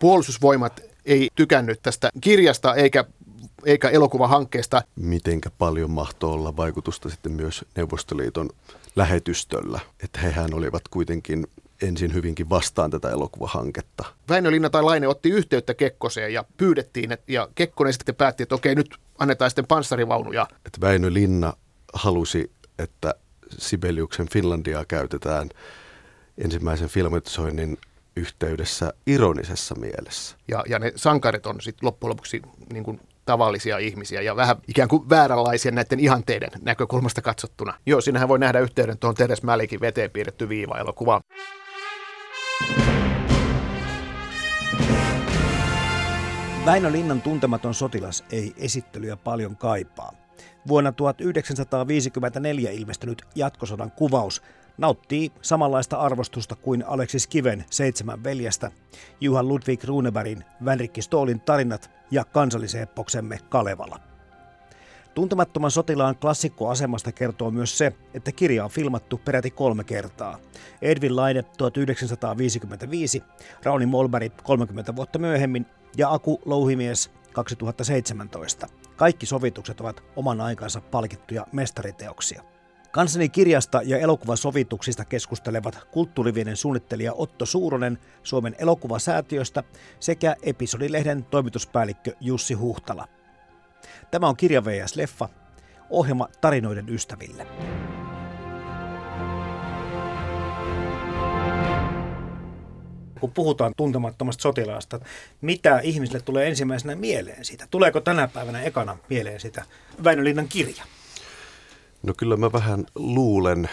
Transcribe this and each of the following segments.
Puolustusvoimat ei tykännyt tästä kirjasta eikä eikä elokuvahankkeesta. Mitenkä paljon mahtoi olla vaikutusta sitten myös Neuvostoliiton lähetystöllä, että hehän olivat kuitenkin ensin hyvinkin vastaan tätä elokuvahanketta. Väinö Linna tai Laine otti yhteyttä Kekkoseen ja pyydettiin, et, ja Kekkonen sitten päätti, että okei, nyt annetaan sitten panssarivaunuja. Että Väinö Linna halusi, että Sibeliuksen Finlandiaa käytetään ensimmäisen filmatisoinnin yhteydessä ironisessa mielessä. Ja, ja ne sankarit on sitten loppujen lopuksi niin kuin tavallisia ihmisiä ja vähän ikään kuin vääränlaisia näiden ihanteiden näkökulmasta katsottuna. Joo, siinähän voi nähdä yhteyden tuohon Teres Mälikin veteen piirretty viiva-elokuvaan. Väinö Linnan tuntematon sotilas ei esittelyä paljon kaipaa. Vuonna 1954 ilmestynyt jatkosodan kuvaus nauttii samanlaista arvostusta kuin Aleksis Kiven Seitsemän veljestä, Juhan Ludwig Runebergin Vänrikki Stolin tarinat ja kansalliseeppoksemme Kalevala. Tuntemattoman sotilaan klassikkoasemasta kertoo myös se, että kirja on filmattu peräti kolme kertaa. Edwin Laine 1955, Rauni Molberg 30 vuotta myöhemmin ja Aku Louhimies 2017. Kaikki sovitukset ovat oman aikansa palkittuja mestariteoksia. Kansani kirjasta ja elokuvasovituksista keskustelevat kulttuurivienen suunnittelija Otto Suuronen Suomen elokuvasäätiöstä sekä episodilehden toimituspäällikkö Jussi Huhtala. Tämä on Kirja VS Leffa, ohjelma tarinoiden ystäville. kun puhutaan tuntemattomasta sotilaasta, mitä ihmisille tulee ensimmäisenä mieleen siitä? Tuleeko tänä päivänä ekana mieleen sitä Väinölinnan kirja? No kyllä mä vähän luulen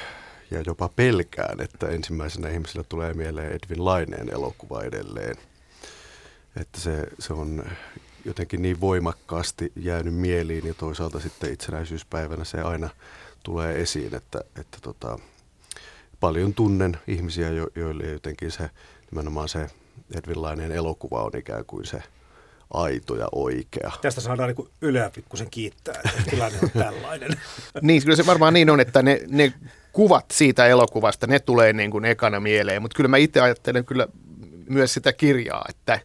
ja jopa pelkään, että ensimmäisenä ihmisellä tulee mieleen Edwin Laineen elokuva edelleen. Että se, se on jotenkin niin voimakkaasti jäänyt mieliin ja toisaalta sitten itsenäisyyspäivänä se aina tulee esiin, että, että tota, paljon tunnen ihmisiä, jo, joille jotenkin se nimenomaan se Edwin Laineen elokuva on ikään kuin se – aito ja oikea. Tästä saadaan niin Yleä pikkusen kiittää, että tilanne on tällainen. niin, kyllä se varmaan niin on, että ne, ne kuvat siitä elokuvasta, ne tulee niin kuin ekana mieleen, mutta kyllä mä itse ajattelen kyllä myös sitä kirjaa, että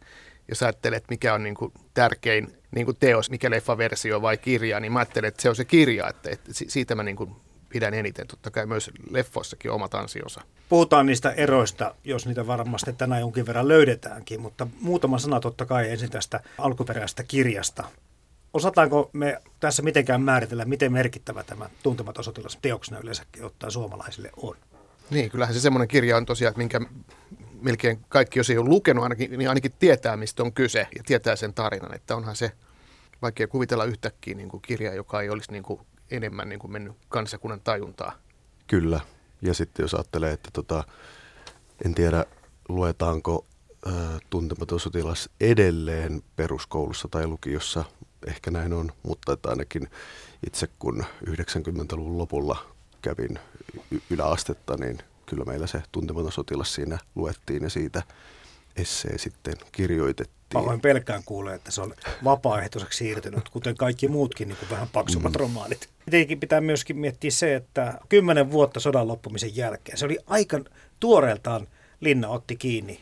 jos ajattelet, mikä on niin kuin tärkein niin kuin teos, mikä leffaversio vai kirja, niin mä ajattelen, että se on se kirja, että, että siitä mä niin kuin pidän eniten. Totta kai myös leffoissakin omat ansionsa. Puhutaan niistä eroista, jos niitä varmasti tänään jonkin verran löydetäänkin, mutta muutama sana totta kai ensin tästä alkuperäisestä kirjasta. Osataanko me tässä mitenkään määritellä, miten merkittävä tämä tuntematon sotilas teoksena yleensäkin ottaa suomalaisille on? Niin, kyllähän se semmoinen kirja on tosiaan, minkä melkein kaikki, jos ei ole lukenut ainakin, niin ainakin tietää, mistä on kyse ja tietää sen tarinan, että onhan se vaikea kuvitella yhtäkkiä niin kuin kirja, joka ei olisi niin kuin enemmän niin kuin mennyt kansakunnan tajuntaa. Kyllä. Ja sitten jos ajattelee, että tota, en tiedä luetaanko ä, tuntematon sotilas edelleen peruskoulussa tai lukiossa, ehkä näin on, mutta että ainakin itse kun 90-luvun lopulla kävin y- yläastetta, niin kyllä meillä se tuntematon sotilas siinä luettiin ja siitä essee sitten kirjoitettiin Pahoin pelkään kuulee, että se on vapaaehtoiseksi siirtynyt, kuten kaikki muutkin niin kuin vähän paksummat mm. romaanit. Tietenkin pitää myöskin miettiä se, että kymmenen vuotta sodan loppumisen jälkeen, se oli aika tuoreeltaan Linna otti kiinni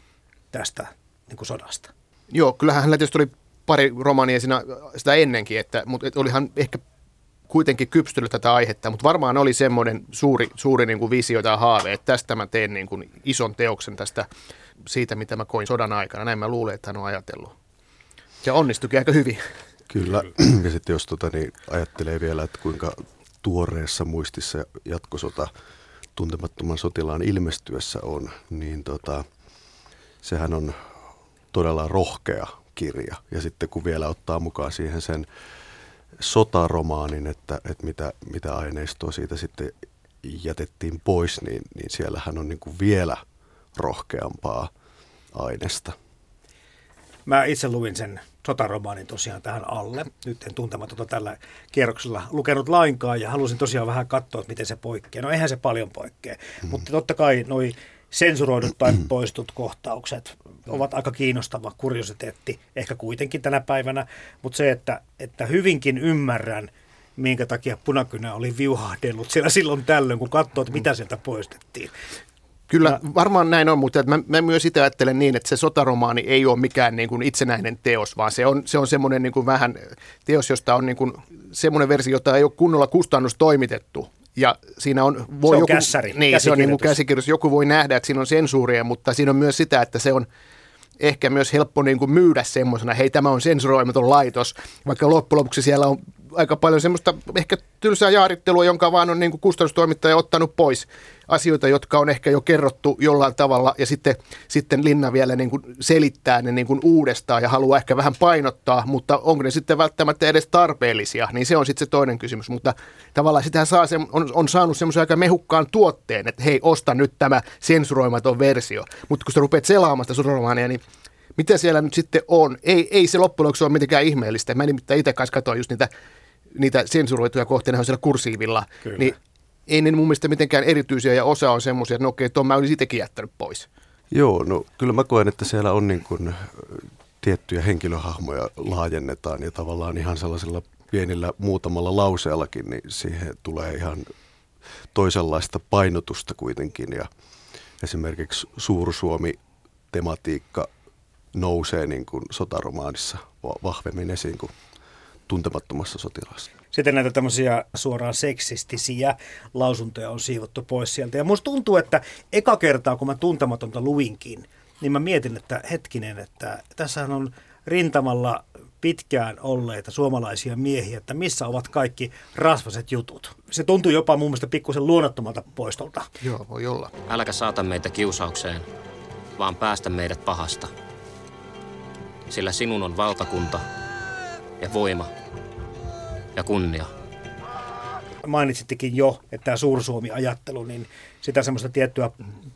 tästä niin kuin sodasta. Joo, kyllähän hänellä tietysti oli pari romaania siinä, sitä ennenkin, että, mutta olihan ehkä kuitenkin kypstynyt tätä aihetta, mutta varmaan oli semmoinen suuri, suuri niin kuin visio tai haave, että tästä mä teen niin kuin ison teoksen tästä siitä, mitä mä koin sodan aikana. Näin mä luulen, että hän on ajatellut. Ja onnistuikin aika hyvin. Kyllä, ja sitten jos tota, niin ajattelee vielä, että kuinka tuoreessa muistissa jatkosota tuntemattoman sotilaan ilmestyessä on, niin tota, sehän on todella rohkea kirja. Ja sitten kun vielä ottaa mukaan siihen sen sotaromaanin, että, että mitä, mitä aineistoa siitä sitten jätettiin pois, niin, niin siellähän on niin kuin vielä rohkeampaa aineesta. Mä itse luin sen sotaromaanin tosiaan tähän alle. Nyt en tuntematonta tällä kierroksella lukenut lainkaan ja halusin tosiaan vähän katsoa, että miten se poikkeaa. No eihän se paljon poikkea, mm. mutta totta kai noi sensuroidut tai poistut kohtaukset ovat aika kiinnostava kuriositeetti ehkä kuitenkin tänä päivänä, mutta se, että, että hyvinkin ymmärrän, minkä takia punakynä oli viuhahdellut siellä silloin tällöin, kun katsoo, että mitä sieltä poistettiin. Kyllä, ja, varmaan näin on, mutta mä, mä myös itse ajattelen niin, että se sotaromaani ei ole mikään niin kuin itsenäinen teos, vaan se on, se on semmoinen niin kuin vähän teos, josta on niin kuin semmoinen versio, jota ei ole kunnolla kustannus toimitettu. Ja siinä on, voi se on joku, kässäri, niin, se on niin kuin käsikirjoitus. Joku voi nähdä, että siinä on sensuuria, mutta siinä on myös sitä, että se on ehkä myös helppo niin kuin myydä semmoisena, hei tämä on sensuroimaton laitos, vaikka loppujen lopuksi siellä on aika paljon semmoista ehkä tylsää jaarittelua, jonka vaan on niin kuin kustannustoimittaja ottanut pois asioita, jotka on ehkä jo kerrottu jollain tavalla ja sitten, sitten Linna vielä niin kuin selittää ne niin kuin uudestaan ja haluaa ehkä vähän painottaa, mutta onko ne sitten välttämättä edes tarpeellisia, niin se on sitten se toinen kysymys, mutta tavallaan sitä saa se, on, on saanut semmoisen aika mehukkaan tuotteen, että hei, osta nyt tämä sensuroimaton versio, mutta kun sä rupeat selaamaan sitä niin mitä siellä nyt sitten on? Ei, ei se loppujen lopuksi ole mitenkään ihmeellistä. Mä nimittäin itse kanssa katsoin just niitä, niitä sensuroituja kohteita, on siellä kursiivilla. Kyllä. Niin ei ne mun mielestä mitenkään erityisiä ja osa on semmoisia, että no okei, tuon mä olisin itsekin jättänyt pois. Joo, no kyllä mä koen, että siellä on niin kuin tiettyjä henkilöhahmoja laajennetaan ja tavallaan ihan sellaisella pienillä muutamalla lauseellakin, niin siihen tulee ihan toisenlaista painotusta kuitenkin ja esimerkiksi Suursuomi-tematiikka nousee niin kuin sotaromaanissa vahvemmin esiin kuin tuntemattomassa sotilaassa. Sitten näitä tämmöisiä suoraan seksistisiä lausuntoja on siivottu pois sieltä. Ja musta tuntuu, että eka kertaa kun mä tuntematonta luinkin, niin mä mietin, että hetkinen, että tässähän on rintamalla pitkään olleita suomalaisia miehiä, että missä ovat kaikki rasvaset jutut. Se tuntuu jopa mun mielestä pikkusen luonnottomalta poistolta. Joo, voi olla. Äläkä saata meitä kiusaukseen, vaan päästä meidät pahasta. Sillä sinun on valtakunta ja voima ja kunnia. Mainitsittekin jo, että tämä Suursuomi-ajattelu, niin sitä semmoista tiettyä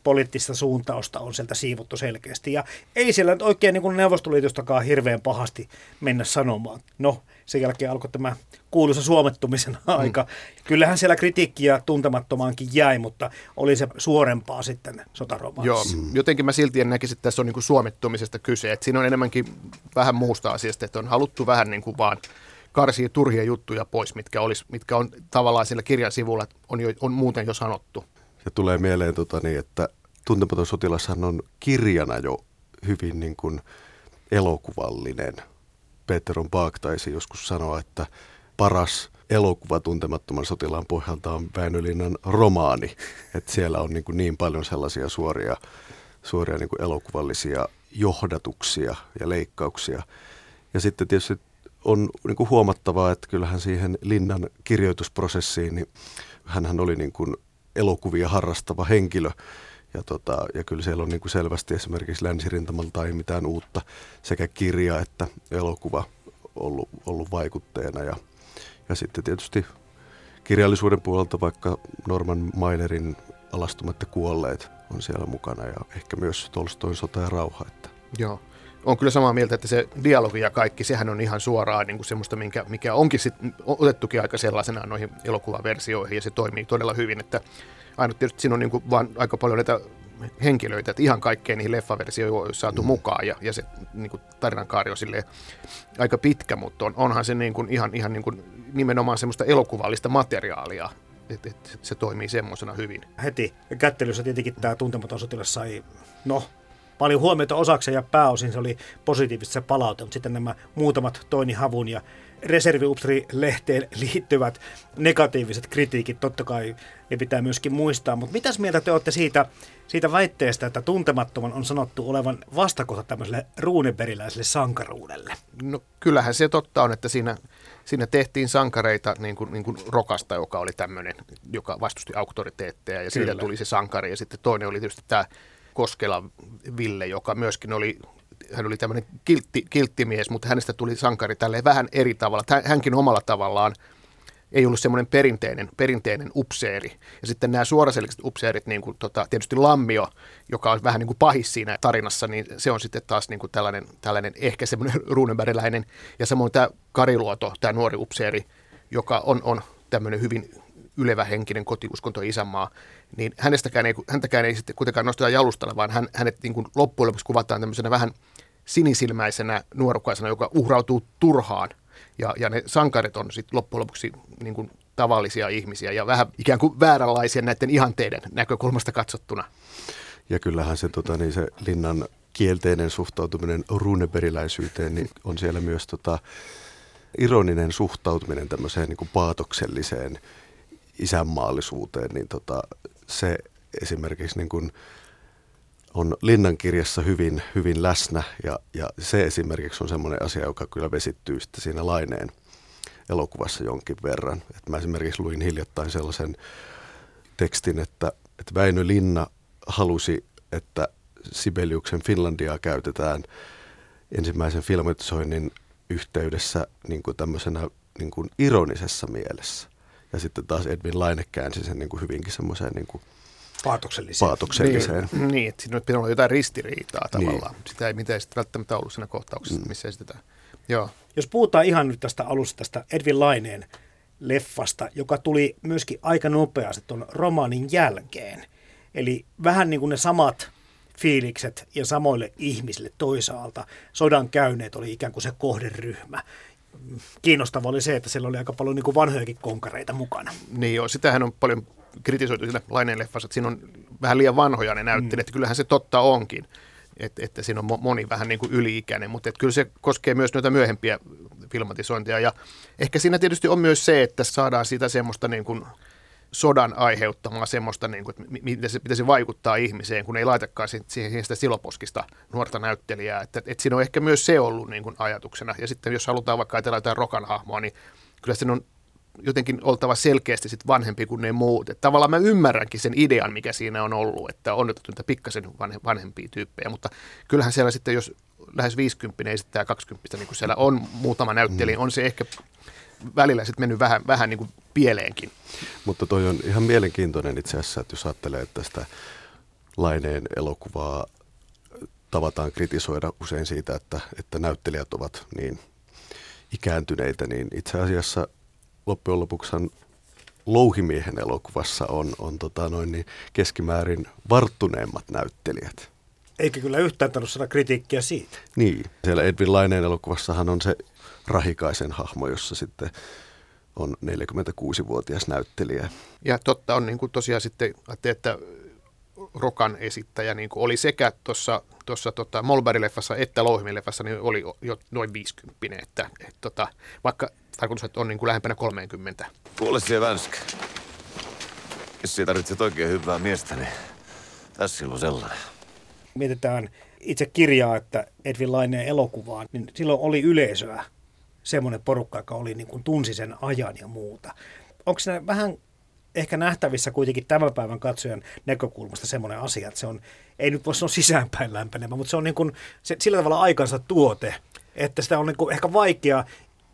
poliittista suuntausta on sieltä siivottu selkeästi. Ja ei siellä nyt oikein niin kuin Neuvostoliitostakaan hirveän pahasti mennä sanomaan. No, sen jälkeen alkoi tämä kuuluisa suomettumisen mm. aika. Mm. Kyllähän siellä kritiikkiä tuntemattomaankin jäi, mutta oli se suorempaa sitten sotaromaanissa. Joo, jotenkin mä silti en näkisi, että tässä on niin kuin suomettumisesta kyse. Että siinä on enemmänkin vähän muusta asiasta, että on haluttu vähän niin kuin vaan karsii turhia juttuja pois, mitkä, olisi, mitkä on tavallaan siellä kirjan sivulla, on, jo, on muuten jo sanottu. Ja tulee mieleen, tota, niin, että Tuntematon sotilashan on kirjana jo hyvin niin kuin elokuvallinen. Peter on Baak taisi joskus sanoa, että paras elokuva tuntemattoman sotilaan pohjalta on Väinölinnan romaani. Että siellä on niin, kuin niin paljon sellaisia suoria, suoria niin kuin elokuvallisia johdatuksia ja leikkauksia. Ja sitten tietysti on niin kuin huomattavaa, että kyllähän siihen Linnan kirjoitusprosessiin, niin hän oli niin kuin elokuvia harrastava henkilö. Ja, tota, ja kyllä siellä on niin kuin selvästi esimerkiksi länsirintamalta ei mitään uutta sekä kirja että elokuva ollut, ollut vaikutteena. Ja, ja sitten tietysti kirjallisuuden puolelta vaikka Norman Mailerin alastumatta kuolleet on siellä mukana ja ehkä myös Tolstoin sota ja rauha. Että. Joo on kyllä samaa mieltä, että se dialogi ja kaikki, sehän on ihan suoraan niin kuin semmoista, minkä, mikä onkin sit otettukin aika sellaisena noihin elokuvaversioihin, ja se toimii todella hyvin, että ainut tietysti siinä on niin kuin vaan aika paljon näitä henkilöitä, että ihan kaikkeen niihin leffaversioihin on saatu mm. mukaan, ja, ja se niin kuin tarinankaari on silleen aika pitkä, mutta on, onhan se niin kuin ihan, ihan niin kuin nimenomaan semmoista elokuvallista materiaalia, että et se toimii semmoisena hyvin. Heti kättelyssä tietenkin tämä tuntematon sotilas sai, no paljon huomiota osakseen ja pääosin se oli positiivista se palaute, mutta sitten nämä muutamat Toini Havun ja reserviupsri-lehteen liittyvät negatiiviset kritiikit, totta kai ne pitää myöskin muistaa. Mutta mitäs mieltä te olette siitä, siitä väitteestä, että tuntemattoman on sanottu olevan vastakohta tämmöiselle ruuneberiläiselle sankaruudelle? No kyllähän se totta on, että siinä, siinä tehtiin sankareita niin kuin, niin kuin Rokasta, joka oli tämmöinen, joka vastusti auktoriteetteja ja Kyllä. siitä tuli se sankari. Ja sitten toinen oli tietysti tämä Koskela Ville, joka myöskin oli hän oli tämmöinen kiltti, kilttimies, mutta hänestä tuli sankari tälleen vähän eri tavalla. Hänkin omalla tavallaan ei ollut semmoinen perinteinen, perinteinen upseeri. Ja sitten nämä suoraselkiset upseerit, niin kuin, tota, tietysti Lammio, joka on vähän niin kuin pahis siinä tarinassa, niin se on sitten taas niin kuin tällainen, tällainen ehkä semmoinen ruunenbergiläinen. Ja samoin tämä Kariluoto, tämä nuori upseeri, joka on, on tämmöinen hyvin ylevähenkinen kotiuskonto isänmaa, niin hänestäkään ei, häntäkään ei sitten kuitenkaan nosteta jalustalla, vaan hän, hänet niin kuin loppujen lopuksi kuvataan tämmöisenä vähän sinisilmäisenä nuorukaisena, joka uhrautuu turhaan – ja, ja ne sankarit on sitten loppujen lopuksi niin kuin tavallisia ihmisiä ja vähän ikään kuin vääränlaisia näiden ihanteiden näkökulmasta katsottuna. Ja kyllähän se, tota, niin se linnan kielteinen suhtautuminen runeberiläisyyteen niin on siellä myös tota, ironinen suhtautuminen tämmöiseen niin kuin paatokselliseen isänmaallisuuteen, niin tota, se esimerkiksi niin kuin, on Linnan kirjassa hyvin, hyvin läsnä ja, ja se esimerkiksi on semmoinen asia, joka kyllä vesittyy sitten siinä Laineen elokuvassa jonkin verran. Et mä esimerkiksi luin hiljattain sellaisen tekstin, että, että Väinö Linna halusi, että Sibeliuksen Finlandiaa käytetään ensimmäisen filmatisoinnin yhteydessä niin kuin tämmöisenä niin kuin ironisessa mielessä. Ja sitten taas Edwin Laine käänsi sen niin kuin hyvinkin semmoiseen niin kuin paatokselliseen. paatokselliseen. Niin, niin että siinä pitää olla jotain ristiriitaa tavallaan. Niin. Sitä ei mitään sitten välttämättä ollut siinä kohtauksessa, mm. missä esitetään. Joo. Jos puhutaan ihan nyt tästä alusta, tästä Edwin Laineen leffasta, joka tuli myöskin aika nopeasti tuon romaanin jälkeen. Eli vähän niin kuin ne samat fiilikset ja samoille ihmisille toisaalta. Sodan käyneet oli ikään kuin se kohderyhmä. Kiinnostava oli se, että siellä oli aika paljon niin kuin vanhojakin konkareita mukana. Niin joo, sitähän on paljon kritisoitu siinä Laineen leffassa, että siinä on vähän liian vanhoja ne näyttelijät. Mm. Kyllähän se totta onkin, että, että siinä on moni vähän niin kuin yli-ikäinen, mutta että kyllä se koskee myös noita myöhempiä filmatisointeja. Ja ehkä siinä tietysti on myös se, että saadaan siitä semmoista niin kuin sodan aiheuttamaa semmoista, niin kuin, että miten se, miten se vaikuttaa ihmiseen, kun ei laitakaan siihen sitä siloposkista nuorta näyttelijää. Että, että siinä on ehkä myös se ollut niin kuin ajatuksena. Ja sitten jos halutaan vaikka ajatella jotain rokan hahmoa, niin kyllä se on jotenkin oltava selkeästi sit vanhempi kuin ne muut. Et tavallaan mä ymmärränkin sen idean, mikä siinä on ollut, että on otettu niitä pikkasen vanhempia tyyppejä, mutta kyllähän siellä sitten, jos lähes 50 esittää 20, niin kuin siellä on muutama näyttelijä, mm. on se ehkä välillä sitten mennyt vähän, vähän niin kuin pieleenkin. Mutta toi on ihan mielenkiintoinen itse asiassa, että jos ajattelee, että sitä Laineen elokuvaa tavataan kritisoida usein siitä, että, että näyttelijät ovat niin ikääntyneitä, niin itse asiassa – loppujen lopuksi Louhimiehen elokuvassa on, on tota noin niin keskimäärin varttuneemmat näyttelijät. Eikä kyllä yhtään tainnut saada kritiikkiä siitä. Niin. Siellä Edwin Laineen elokuvassahan on se rahikaisen hahmo, jossa sitten on 46-vuotias näyttelijä. Ja totta on niin kuin tosiaan sitten, että Rokan esittäjä niin kuin oli sekä tuossa tuossa tota, Molberg-leffassa että Louhimin-leffassa niin oli jo noin 50, että et, tota, vaikka tarkoitus, että on niin kuin lähempänä 30. Kuule se Vänskä. Jos sinä tarvitset oikein hyvää miestä, niin tässä on sellainen. Mietitään itse kirjaa, että Edwin Laineen elokuvaan, niin silloin oli yleisöä semmoinen porukka, joka oli niin kuin tunsi sen ajan ja muuta. Onko se vähän ehkä nähtävissä kuitenkin tämän päivän katsojan näkökulmasta semmoinen asia, että se on, ei nyt voi sanoa sisäänpäin lämpenemä, mutta se on niin kuin, se, sillä tavalla aikansa tuote, että sitä on niin kuin ehkä vaikea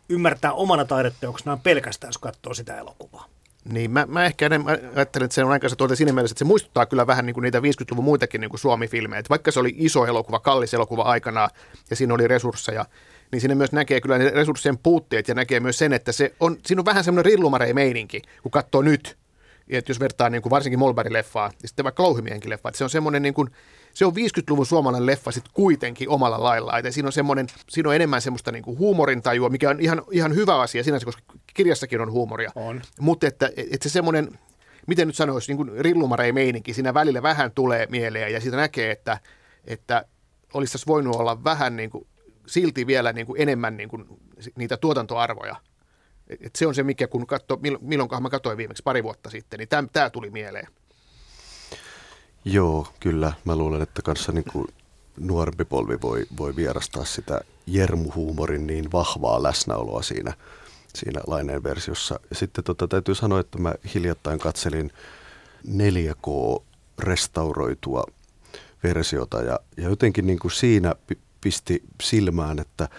ymmärtää omana taideteoksena pelkästään, jos katsoo sitä elokuvaa. Niin, mä, mä ehkä enemmän ajattelen, että se on aikansa tuote siinä mielessä, että se muistuttaa kyllä vähän niin kuin niitä 50-luvun muitakin niin kuin Suomi-filmejä. Että vaikka se oli iso elokuva, kallis elokuva aikana ja siinä oli resursseja, niin siinä myös näkee kyllä ne resurssien puutteet ja näkee myös sen, että se on, siinä on vähän semmoinen rillumarei meininki, kun katsoo nyt että jos vertaa niin kuin varsinkin Molbergin leffaa ja sitten vaikka Louhimienkin leffa, että se on semmoinen niin kuin, se on 50-luvun suomalainen leffa sitten kuitenkin omalla lailla. Että siinä on, siinä on enemmän semmoista niin kuin huumorintajua, mikä on ihan, ihan hyvä asia sinänsä, koska kirjassakin on huumoria. On. Mutta että, että se semmoinen, miten nyt sanoisi, niin kuin rillumarei meininki siinä välillä vähän tulee mieleen ja siitä näkee, että, että olisi tässä voinut olla vähän niin kuin, silti vielä niin kuin enemmän niin kuin, niitä tuotantoarvoja et se on se, mikä kun katso, milloin mä katsoin viimeksi pari vuotta sitten, niin tämä tuli mieleen. Joo, kyllä. Mä luulen, että kanssa niin kuin nuorempi polvi voi, voi vierastaa sitä jermuhuumorin niin vahvaa läsnäoloa siinä, siinä laineen versiossa. Sitten tota, täytyy sanoa, että mä hiljattain katselin 4K restauroitua versiota ja, ja jotenkin niin kuin siinä pisti silmään, että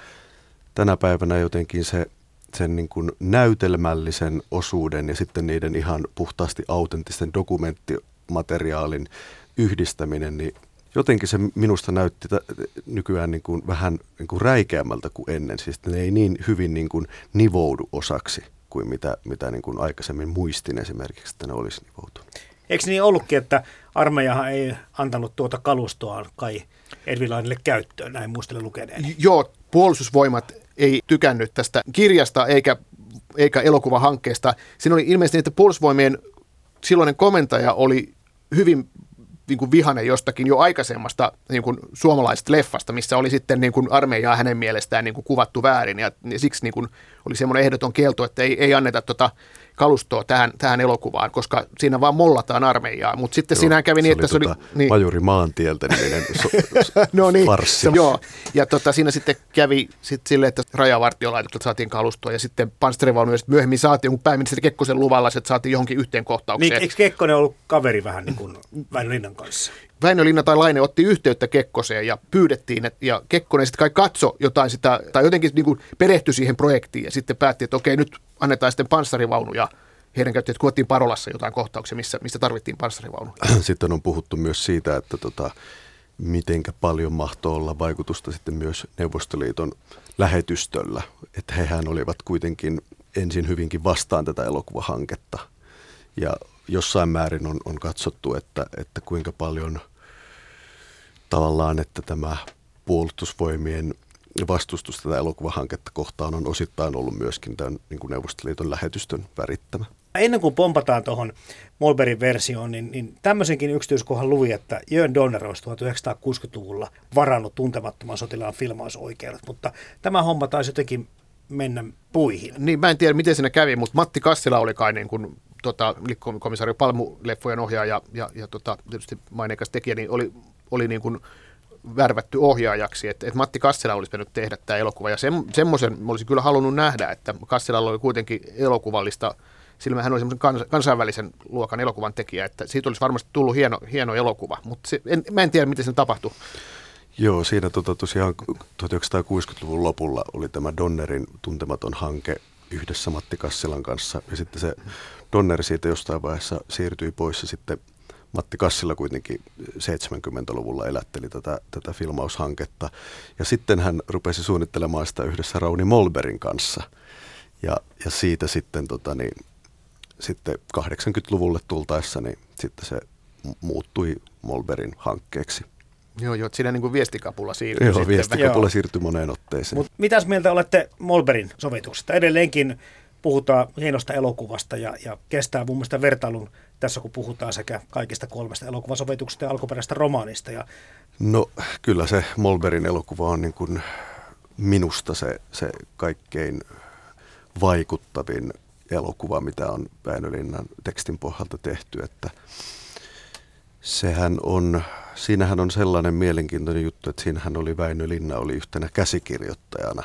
tänä päivänä jotenkin se sen niin kuin näytelmällisen osuuden ja sitten niiden ihan puhtaasti autenttisten dokumenttimateriaalin yhdistäminen, niin jotenkin se minusta näytti t- nykyään niin kuin vähän niin kuin räikeämmältä kuin ennen. Siis ne ei niin hyvin niin kuin nivoudu osaksi kuin mitä, mitä niin kuin aikaisemmin muistin esimerkiksi, että ne olisi nivoutunut. Eikö niin ollutkin, että armeijahan ei antanut tuota kalustoa kai Edvilainille käyttöön, näin muistelen lukeneen? Joo, puolustusvoimat ei tykännyt tästä kirjasta eikä, eikä elokuvahankkeesta. Siinä oli ilmeisesti, että puolustusvoimien silloinen komentaja oli hyvin niin kuin vihanen jostakin jo aikaisemmasta niin kuin suomalaisesta leffasta, missä oli sitten niin kuin armeijaa hänen mielestään niin kuin kuvattu väärin. Ja siksi niin kuin oli semmoinen ehdoton kielto, että ei, ei anneta tota kalustoa tähän, tähän elokuvaan, koska siinä vaan mollataan armeijaa. Mutta sitten Joo, siinä kävi niin, että se oli... Tota niin. Majuri Maantieltä niminen so, no niin, farssi. Joo, ja tota, siinä sitten kävi sit sille, että rajavartiolaitokselta saatiin kalustoa ja sitten panssarivaunuja sitten myöhemmin saatiin, kun pääministeri Kekkosen luvalla, että saatiin johonkin yhteen kohtaukseen. Niin, eikö Kekkonen ollut kaveri vähän niin kuin Väinö Linnan kanssa? Väinö Linna tai Laine otti yhteyttä Kekkoseen ja pyydettiin, että, ja Kekkonen sitten kai katso jotain sitä, tai jotenkin niin kuin perehtyi siihen projektiin ja sitten päätti, että okei, nyt annetaan sitten panssarivaunuja heidän käyttöön, että Parolassa jotain kohtauksia, missä, missä tarvittiin panssarivaunuja. Sitten on puhuttu myös siitä, että tota, mitenkä paljon mahtoi olla vaikutusta sitten myös Neuvostoliiton lähetystöllä. Että hehän olivat kuitenkin ensin hyvinkin vastaan tätä elokuvahanketta. Ja jossain määrin on, on katsottu, että, että kuinka paljon tavallaan, että tämä puolustusvoimien vastustus tätä elokuvahanketta kohtaan on osittain ollut myöskin tämän niin kuin Neuvostoliiton lähetystön värittämä. Ennen kuin pompataan tuohon Molberin versioon, niin, niin tämmöisenkin yksityiskohan luvi, että Jön Donner olisi 1960-luvulla varannut tuntemattoman sotilaan filmausoikeudet, mutta tämä homma taisi jotenkin mennä puihin. Niin, mä en tiedä, miten siinä kävi, mutta Matti Kassila oli kai niin kuin, tota, komisario Palmu-leffojen ohjaaja ja, ja tota, tietysti maineikas tekijä, niin oli, oli niin kuin värvätty ohjaajaksi, että, että Matti Kassela olisi pitänyt tehdä tämä elokuva. Ja se, semmoisen olisin kyllä halunnut nähdä, että Kasselalla oli kuitenkin elokuvallista, sillä hän oli semmoisen kans, kansainvälisen luokan elokuvan tekijä, että siitä olisi varmasti tullut hieno, hieno elokuva, mutta se, en, mä en tiedä, miten se tapahtui. Joo, siinä tota, tosiaan 1960-luvun lopulla oli tämä Donnerin tuntematon hanke yhdessä Matti Kassilan kanssa, ja sitten se Donner siitä jostain vaiheessa siirtyi pois ja sitten Matti Kassila kuitenkin 70-luvulla elätteli tätä, tätä filmaushanketta. Ja sitten hän rupesi suunnittelemaan sitä yhdessä Rauni Molberin kanssa. Ja, ja siitä sitten, tota niin, sitten 80-luvulle tultaessa, niin sitten se muuttui Molberin hankkeeksi. Joo, joo, siinä niin kuin viestikapula siirtyi. Joo, viestikapula siirtyi moneen otteeseen. Mut mitäs mieltä olette Molberin sovituksesta? Edelleenkin puhutaan hienosta elokuvasta ja, ja kestää mun mielestä vertailun tässä, kun puhutaan sekä kaikista kolmesta elokuvasovituksesta ja alkuperäisestä romaanista. Ja... No kyllä se Molberin elokuva on niin kuin minusta se, se kaikkein vaikuttavin elokuva, mitä on Väinölinnan tekstin pohjalta tehty, että sehän on, siinähän on sellainen mielenkiintoinen juttu, että siinähän oli Väinö Linna oli yhtenä käsikirjoittajana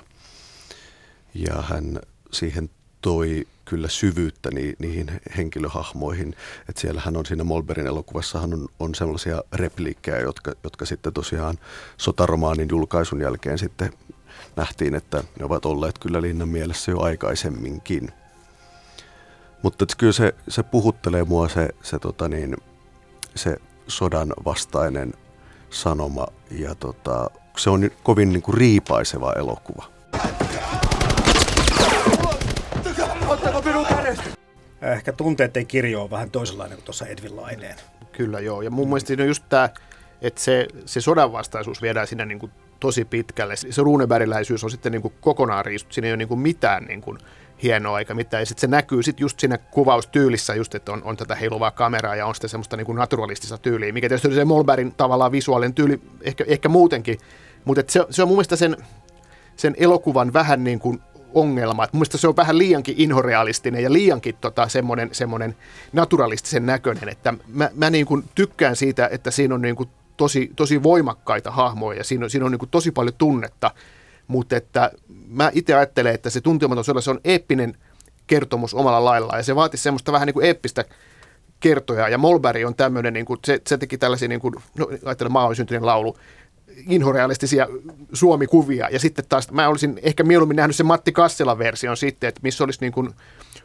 ja hän siihen toi kyllä syvyyttä ni, niihin henkilöhahmoihin. Että siellähän on siinä Molberin elokuvassahan on, on sellaisia repliikkejä, jotka, jotka sitten tosiaan sotaromaanin julkaisun jälkeen sitten nähtiin, että ne ovat olleet kyllä Linnan mielessä jo aikaisemminkin. Mutta kyllä se, se puhuttelee mua se, se, tota niin, se sodan vastainen sanoma ja tota, se on kovin niin kuin riipaiseva elokuva. Ehkä tunteiden kirjo on vähän toisenlainen kuin tuossa Edvin Laineen. Kyllä joo, ja mun mielestä on just tämä, että se, se sodanvastaisuus viedään sinne niin kuin tosi pitkälle. Se ruunebergiläisyys on sitten niin kuin kokonaan riistut, siinä ei ole niin kuin mitään niin kuin hienoa eikä mitään. Ja sitten se näkyy sitten just siinä kuvaustyylissä, just, että on, on tätä heiluvaa kameraa ja on sitten semmoista niin kuin naturalistista tyyliä, mikä tietysti se Molbergin tavallaan visuaalinen tyyli ehkä, ehkä muutenkin. Mutta se, se on mun mielestä sen, sen elokuvan vähän niin kuin ongelma. Et se on vähän liiankin inhorealistinen ja liiankin tota, semmoinen, semmoinen naturalistisen näköinen, että mä, mä niin kuin tykkään siitä, että siinä on niin kuin tosi, tosi voimakkaita hahmoja ja siinä on, siinä on niin kuin tosi paljon tunnetta, mutta että mä itse ajattelen, että se tuntematon se on eeppinen kertomus omalla laillaan ja se vaatii semmoista vähän niin kuin eeppistä kertoja. Ja Molberg on tämmöinen, niin kuin, se, se teki tällaisia, niin kuin, no ajattelen maa on syntyneen laulu, inhorealistisia Suomi-kuvia. Ja sitten taas mä olisin ehkä mieluummin nähnyt sen Matti Kasselan version sitten, että missä olisi niin kuin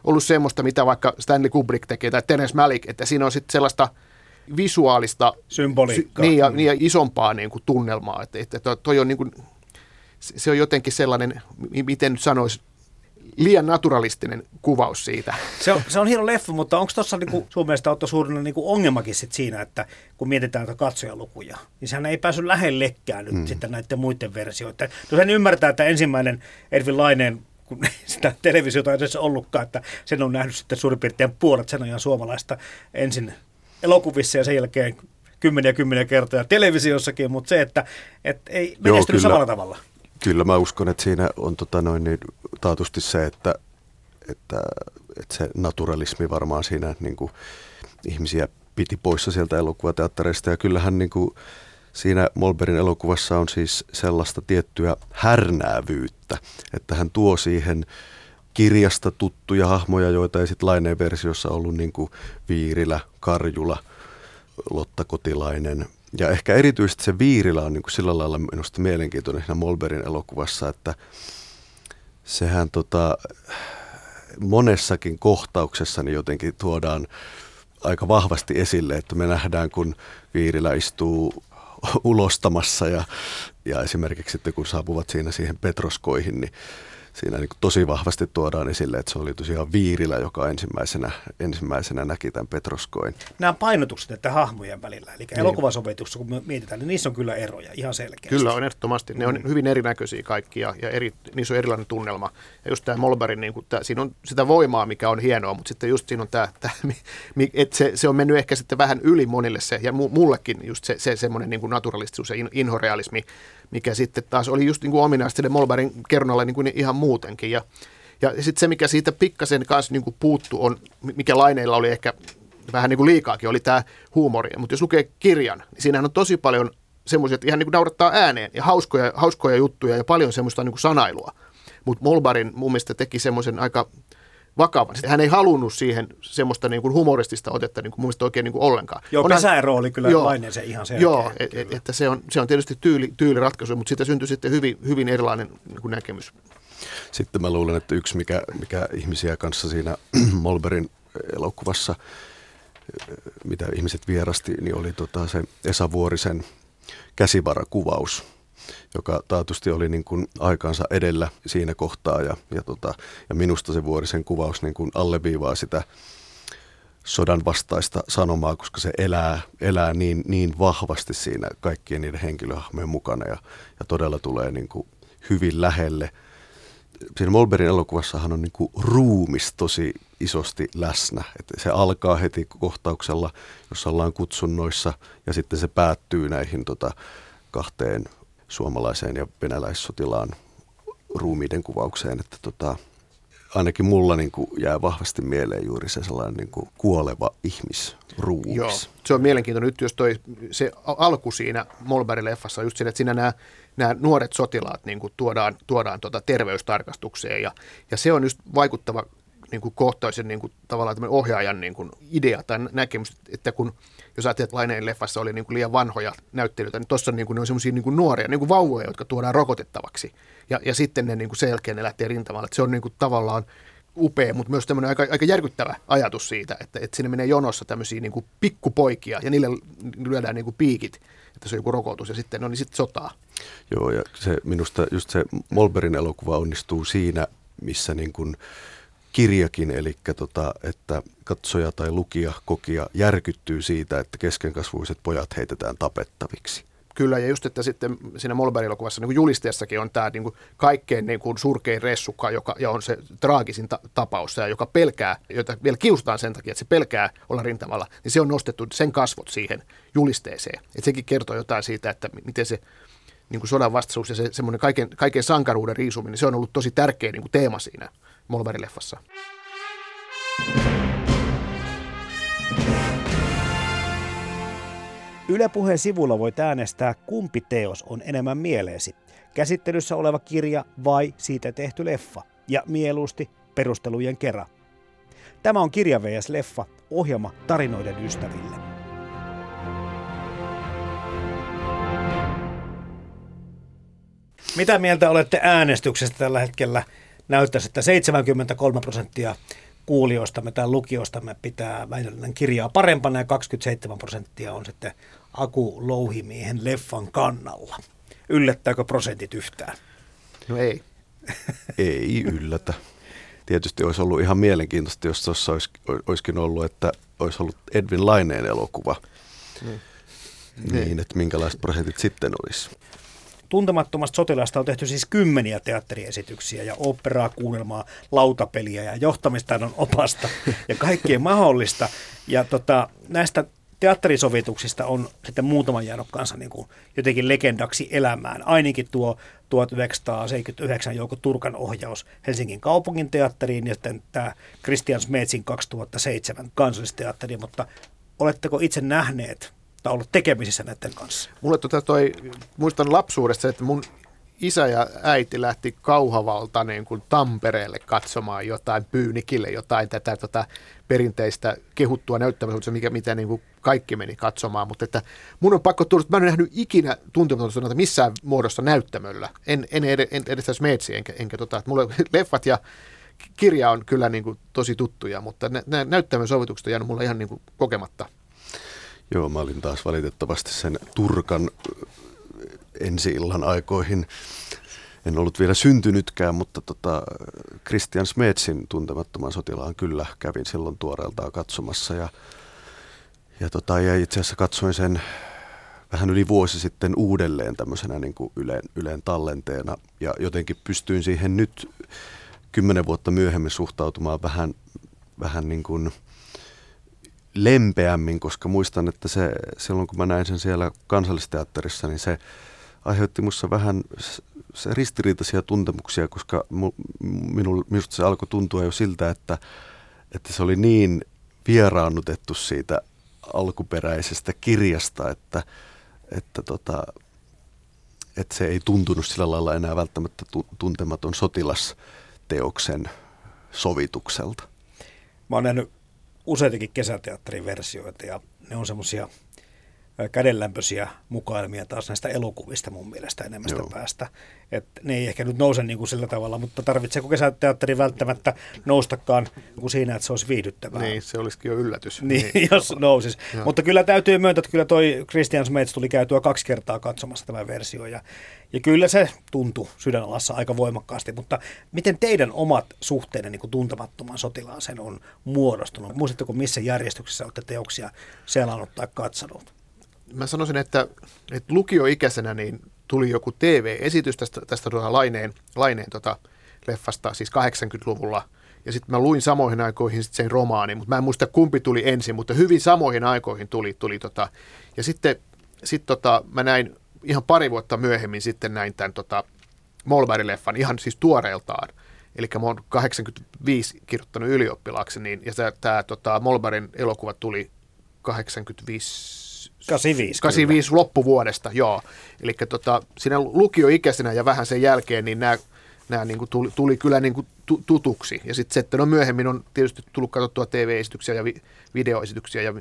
ollut semmoista, mitä vaikka Stanley Kubrick tekee tai Terence Malick, että siinä on sitten sellaista visuaalista Symboliikkaa. niin, ja, niin ja isompaa niin kuin tunnelmaa. Että, että toi on niin kuin, se on jotenkin sellainen, miten nyt sanoisi, liian naturalistinen kuvaus siitä. Se on, se on hieno leffa, mutta onko tuossa niinku, sun mielestä Otto suurinen niinku ongelmakin sit siinä, että kun mietitään näitä katsojalukuja, niin sehän ei päässyt lähellekään nyt mm. sitten näiden muiden versioiden. No sen ymmärtää, että ensimmäinen Ervin Laineen kun sitä televisiota ei edes ollutkaan, että sen on nähnyt sitten suurin piirtein puolet sen ajan suomalaista ensin elokuvissa ja sen jälkeen kymmeniä kymmeniä kertoja televisiossakin, mutta se, että et ei menestynyt samalla tavalla. Kyllä mä uskon, että siinä on tota noin, niin, taatusti se, että, että, että se naturalismi varmaan siinä niin kuin, ihmisiä piti poissa sieltä elokuvateattereista. Ja kyllähän niin kuin, siinä Molberin elokuvassa on siis sellaista tiettyä härnäävyyttä, että hän tuo siihen kirjasta tuttuja hahmoja, joita ei sitten laineen versiossa ollut niin kuin Viirilä, Karjula, Lotta Kotilainen – ja ehkä erityisesti se Viirila on niin kuin sillä lailla minusta mielenkiintoinen siinä Molberin elokuvassa, että sehän tota, monessakin kohtauksessa niin jotenkin tuodaan aika vahvasti esille, että me nähdään, kun Viirillä istuu ulostamassa ja, ja esimerkiksi sitten kun saapuvat siinä siihen Petroskoihin, niin siinä niin tosi vahvasti tuodaan esille, että se oli tosiaan Viirilä, joka ensimmäisenä, ensimmäisenä näki tämän Petroskoin. Nämä painotukset että hahmojen välillä, eli niin. elokuvasopetuksessa kun me mietitään, niin niissä on kyllä eroja ihan selkeästi. Kyllä on ehdottomasti. Ne on mm. hyvin erinäköisiä kaikki ja, ja eri, niissä on erilainen tunnelma. Ja just tämä Molberin, niin tämä, siinä on sitä voimaa, mikä on hienoa, mutta sitten just siinä on tämä, tämä että se, se on mennyt ehkä sitten vähän yli monille se, ja mullekin just se, se semmoinen niin kuin naturalistisuus ja inhorealismi, mikä sitten taas oli just niin kuin ominaista Molberin kernalle niin kuin ihan muutenkin. Ja, ja sitten se, mikä siitä pikkasen kanssa niin puuttu on, mikä laineilla oli ehkä vähän niin kuin liikaakin, oli tämä huumori. Mutta jos lukee kirjan, niin siinähän on tosi paljon semmoisia, että ihan niin kuin naurattaa ääneen ja hauskoja, hauskoja juttuja ja paljon semmoista niin kuin sanailua. Mutta Molbarin mun mielestä teki semmoisen aika vakavan. Hän ei halunnut siihen semmoista niin kuin humoristista otetta niin kuin mun mielestä oikein niin kuin ollenkaan. Joo, Onhan, pesäero oli kyllä joo, se ihan selkeä. Joo, et, et, että se on, se on tietysti tyyli, tyyliratkaisu, mutta siitä syntyi sitten hyvin, hyvin erilainen niin kuin näkemys. Sitten mä luulen, että yksi, mikä, mikä ihmisiä kanssa siinä Molberin elokuvassa, mitä ihmiset vierasti, niin oli tota se Esa Vuorisen käsivarakuvaus, joka taatusti oli niin kuin aikaansa edellä siinä kohtaa. Ja, ja, tota, ja minusta se Vuorisen kuvaus niin kuin alleviivaa sitä sodan vastaista sanomaa, koska se elää, elää niin, niin vahvasti siinä kaikkien niiden henkilöhahmojen mukana ja, ja todella tulee niin kuin hyvin lähelle – siinä Molberin elokuvassahan on niin kuin ruumis tosi isosti läsnä. Että se alkaa heti kohtauksella, jossa ollaan kutsunnoissa, ja sitten se päättyy näihin tota, kahteen suomalaiseen ja venäläissotilaan ruumiiden kuvaukseen. Että tota, ainakin mulla niin kuin jää vahvasti mieleen juuri se sellainen niin kuin kuoleva ihmisruumis. Joo, se on mielenkiintoinen nyt, jos toi, se alku siinä Molberg-leffassa just siinä, että siinä nämä nämä nuoret sotilaat niin kuin tuodaan, tuodaan tuota terveystarkastukseen ja, ja se on just vaikuttava niin kuin kohtaisen niin kuin, tavallaan ohjaajan niin kuin idea tai näkemys, että kun jos ajattelet, että Laineen leffassa oli niin kuin liian vanhoja näyttelyitä, niin tuossa niin kuin, ne on semmoisia niin nuoria, niin kuin vauvoja, jotka tuodaan rokotettavaksi. Ja, ja sitten ne niin kuin sen jälkeen ne lähtee rintamalle. Että se on niin kuin, tavallaan upea, mutta myös tämmöinen aika, aika järkyttävä ajatus siitä, että, että sinne menee jonossa tämmöisiä niin kuin pikkupoikia ja niille lyödään niin kuin piikit, että se on joku rokotus ja sitten, no niin sitten sotaa. Joo, ja se, minusta just se Molberin elokuva onnistuu siinä, missä niin kuin kirjakin, eli tota, että katsoja tai lukija, kokija järkyttyy siitä, että keskenkasvuiset pojat heitetään tapettaviksi. Kyllä, ja just, että sitten siinä Molberg-elokuvassa niin julisteessakin on tämä niin kuin kaikkein niin kuin surkein ressukka, joka, ja on se traagisin ta- tapaus, ja joka pelkää, jota vielä kiusataan sen takia, että se pelkää olla rintamalla, niin se on nostettu sen kasvot siihen julisteeseen. Et sekin kertoo jotain siitä, että miten se niin kuin sodan vastaisuus ja se semmoinen kaiken, kaiken sankaruuden riisuminen, se on ollut tosi tärkeä niin kuin teema siinä Molberg-leffassa. Yle Puheen sivulla voit äänestää, kumpi teos on enemmän mieleesi. Käsittelyssä oleva kirja vai siitä tehty leffa. Ja mieluusti perustelujen kerran. Tämä on Kirja vs. Leffa, ohjelma tarinoiden ystäville. Mitä mieltä olette äänestyksestä tällä hetkellä? Näyttäisi, että 73 prosenttia kuulijoistamme tai lukijoistamme pitää Väinöllinen kirjaa parempana ja 27 prosenttia on sitten Aku Louhimiehen leffan kannalla. Yllättääkö prosentit yhtään? No ei. Ei yllätä. Tietysti olisi ollut ihan mielenkiintoista, jos tuossa olisi, olisikin ollut, että olisi ollut Edwin Laineen elokuva. Niin, niin että minkälaiset prosentit sitten olisi. Tuntemattomasta sotilaasta on tehty siis kymmeniä teatteriesityksiä ja operaa, kuunnelmaa, lautapeliä ja johtamistaidon opasta ja kaikkea mahdollista. Ja tota, näistä teatterisovituksista on sitten muutama jäänyt kanssa niin kuin jotenkin legendaksi elämään. Ainakin tuo 1979 Jouko Turkan ohjaus Helsingin kaupungin teatteriin ja sitten tämä Christian Smetsin 2007 kansallisteatteri, mutta oletteko itse nähneet tai ollut tekemisissä näiden kanssa? Mulle tota toi, muistan lapsuudesta, että mun isä ja äiti lähti Kauhavalta niin kuin Tampereelle katsomaan jotain Pyynikille, jotain tätä tota, perinteistä kehuttua näyttämistä, mikä, mitä niin kuin kaikki meni katsomaan. Mutta että mun on pakko tulla, että mä en nähnyt ikinä tuntematonta missään muodossa näyttämöllä. En, en, en, edes Smeetsi, enkä, enkä tota, että mulle leffat ja kirja on kyllä niin kuin tosi tuttuja, mutta näyttämön sovitukset on jäänyt mulle ihan niin kuin kokematta. Joo, mä olin taas valitettavasti sen Turkan ensi illan aikoihin. En ollut vielä syntynytkään, mutta tota, Christian Smetsin tuntemattoman sotilaan kyllä kävin silloin tuoreeltaan katsomassa. Ja, ja, tota, ja itse asiassa katsoin sen vähän yli vuosi sitten uudelleen tämmöisenä niin kuin yleen, yleen tallenteena. Ja jotenkin pystyin siihen nyt kymmenen vuotta myöhemmin suhtautumaan vähän, vähän niin kuin lempeämmin, koska muistan, että se, silloin kun mä näin sen siellä kansallisteatterissa, niin se aiheutti minussa vähän se ristiriitaisia tuntemuksia, koska minulla, minusta se alkoi tuntua jo siltä, että, että se oli niin vieraannutettu siitä alkuperäisestä kirjasta, että, että, tota, että se ei tuntunut sillä lailla enää välttämättä tuntematon sotilasteoksen sovitukselta. Mä oon nähnyt useitakin kesäteatterin versioita ja ne on semmoisia – kädenlämpöisiä mukailmia taas näistä elokuvista mun mielestä enemmästä Joo. päästä. Et ne ei ehkä nyt nouse niin kuin sillä tavalla, mutta tarvitseeko kesäteatteri välttämättä noustakaan kuin siinä, että se olisi viihdyttävää? Niin, se olisikin jo yllätys. Niin, niin. jos nousisi. Joo. Mutta kyllä täytyy myöntää, että kyllä toi Christian Smets tuli käytyä kaksi kertaa katsomassa tämä versio ja, ja kyllä se tuntui sydänalassa aika voimakkaasti, mutta miten teidän omat suhteenne niin kuin tuntemattoman sotilaaseen on muodostunut? Muistatteko missä järjestyksessä olette teoksia selannut tai katsonut? Mä sanoisin, että, että lukioikäisenä niin tuli joku TV-esitys tästä, tästä tuota Laineen, Laineen tota leffasta, siis 80-luvulla. Ja sitten mä luin samoihin aikoihin sit sen romaanin, mutta mä en muista kumpi tuli ensin, mutta hyvin samoihin aikoihin tuli. tuli tota. Ja sitten sit tota, mä näin ihan pari vuotta myöhemmin sitten näin tämän tota Molberg-leffan ihan siis tuoreeltaan. Eli mä oon 85 kirjoittanut ylioppilaaksi, niin, ja tämä tota, Molbergin elokuva tuli 85 85. 85 loppuvuodesta, joo. Eli tota, siinä lukioikäisenä ja vähän sen jälkeen, niin nämä nämä niin kuin tuli, tuli kyllä niin kuin tutuksi. Ja sitten sitten on myöhemmin on tietysti tullut katsottua TV-esityksiä ja vi- videoesityksiä ja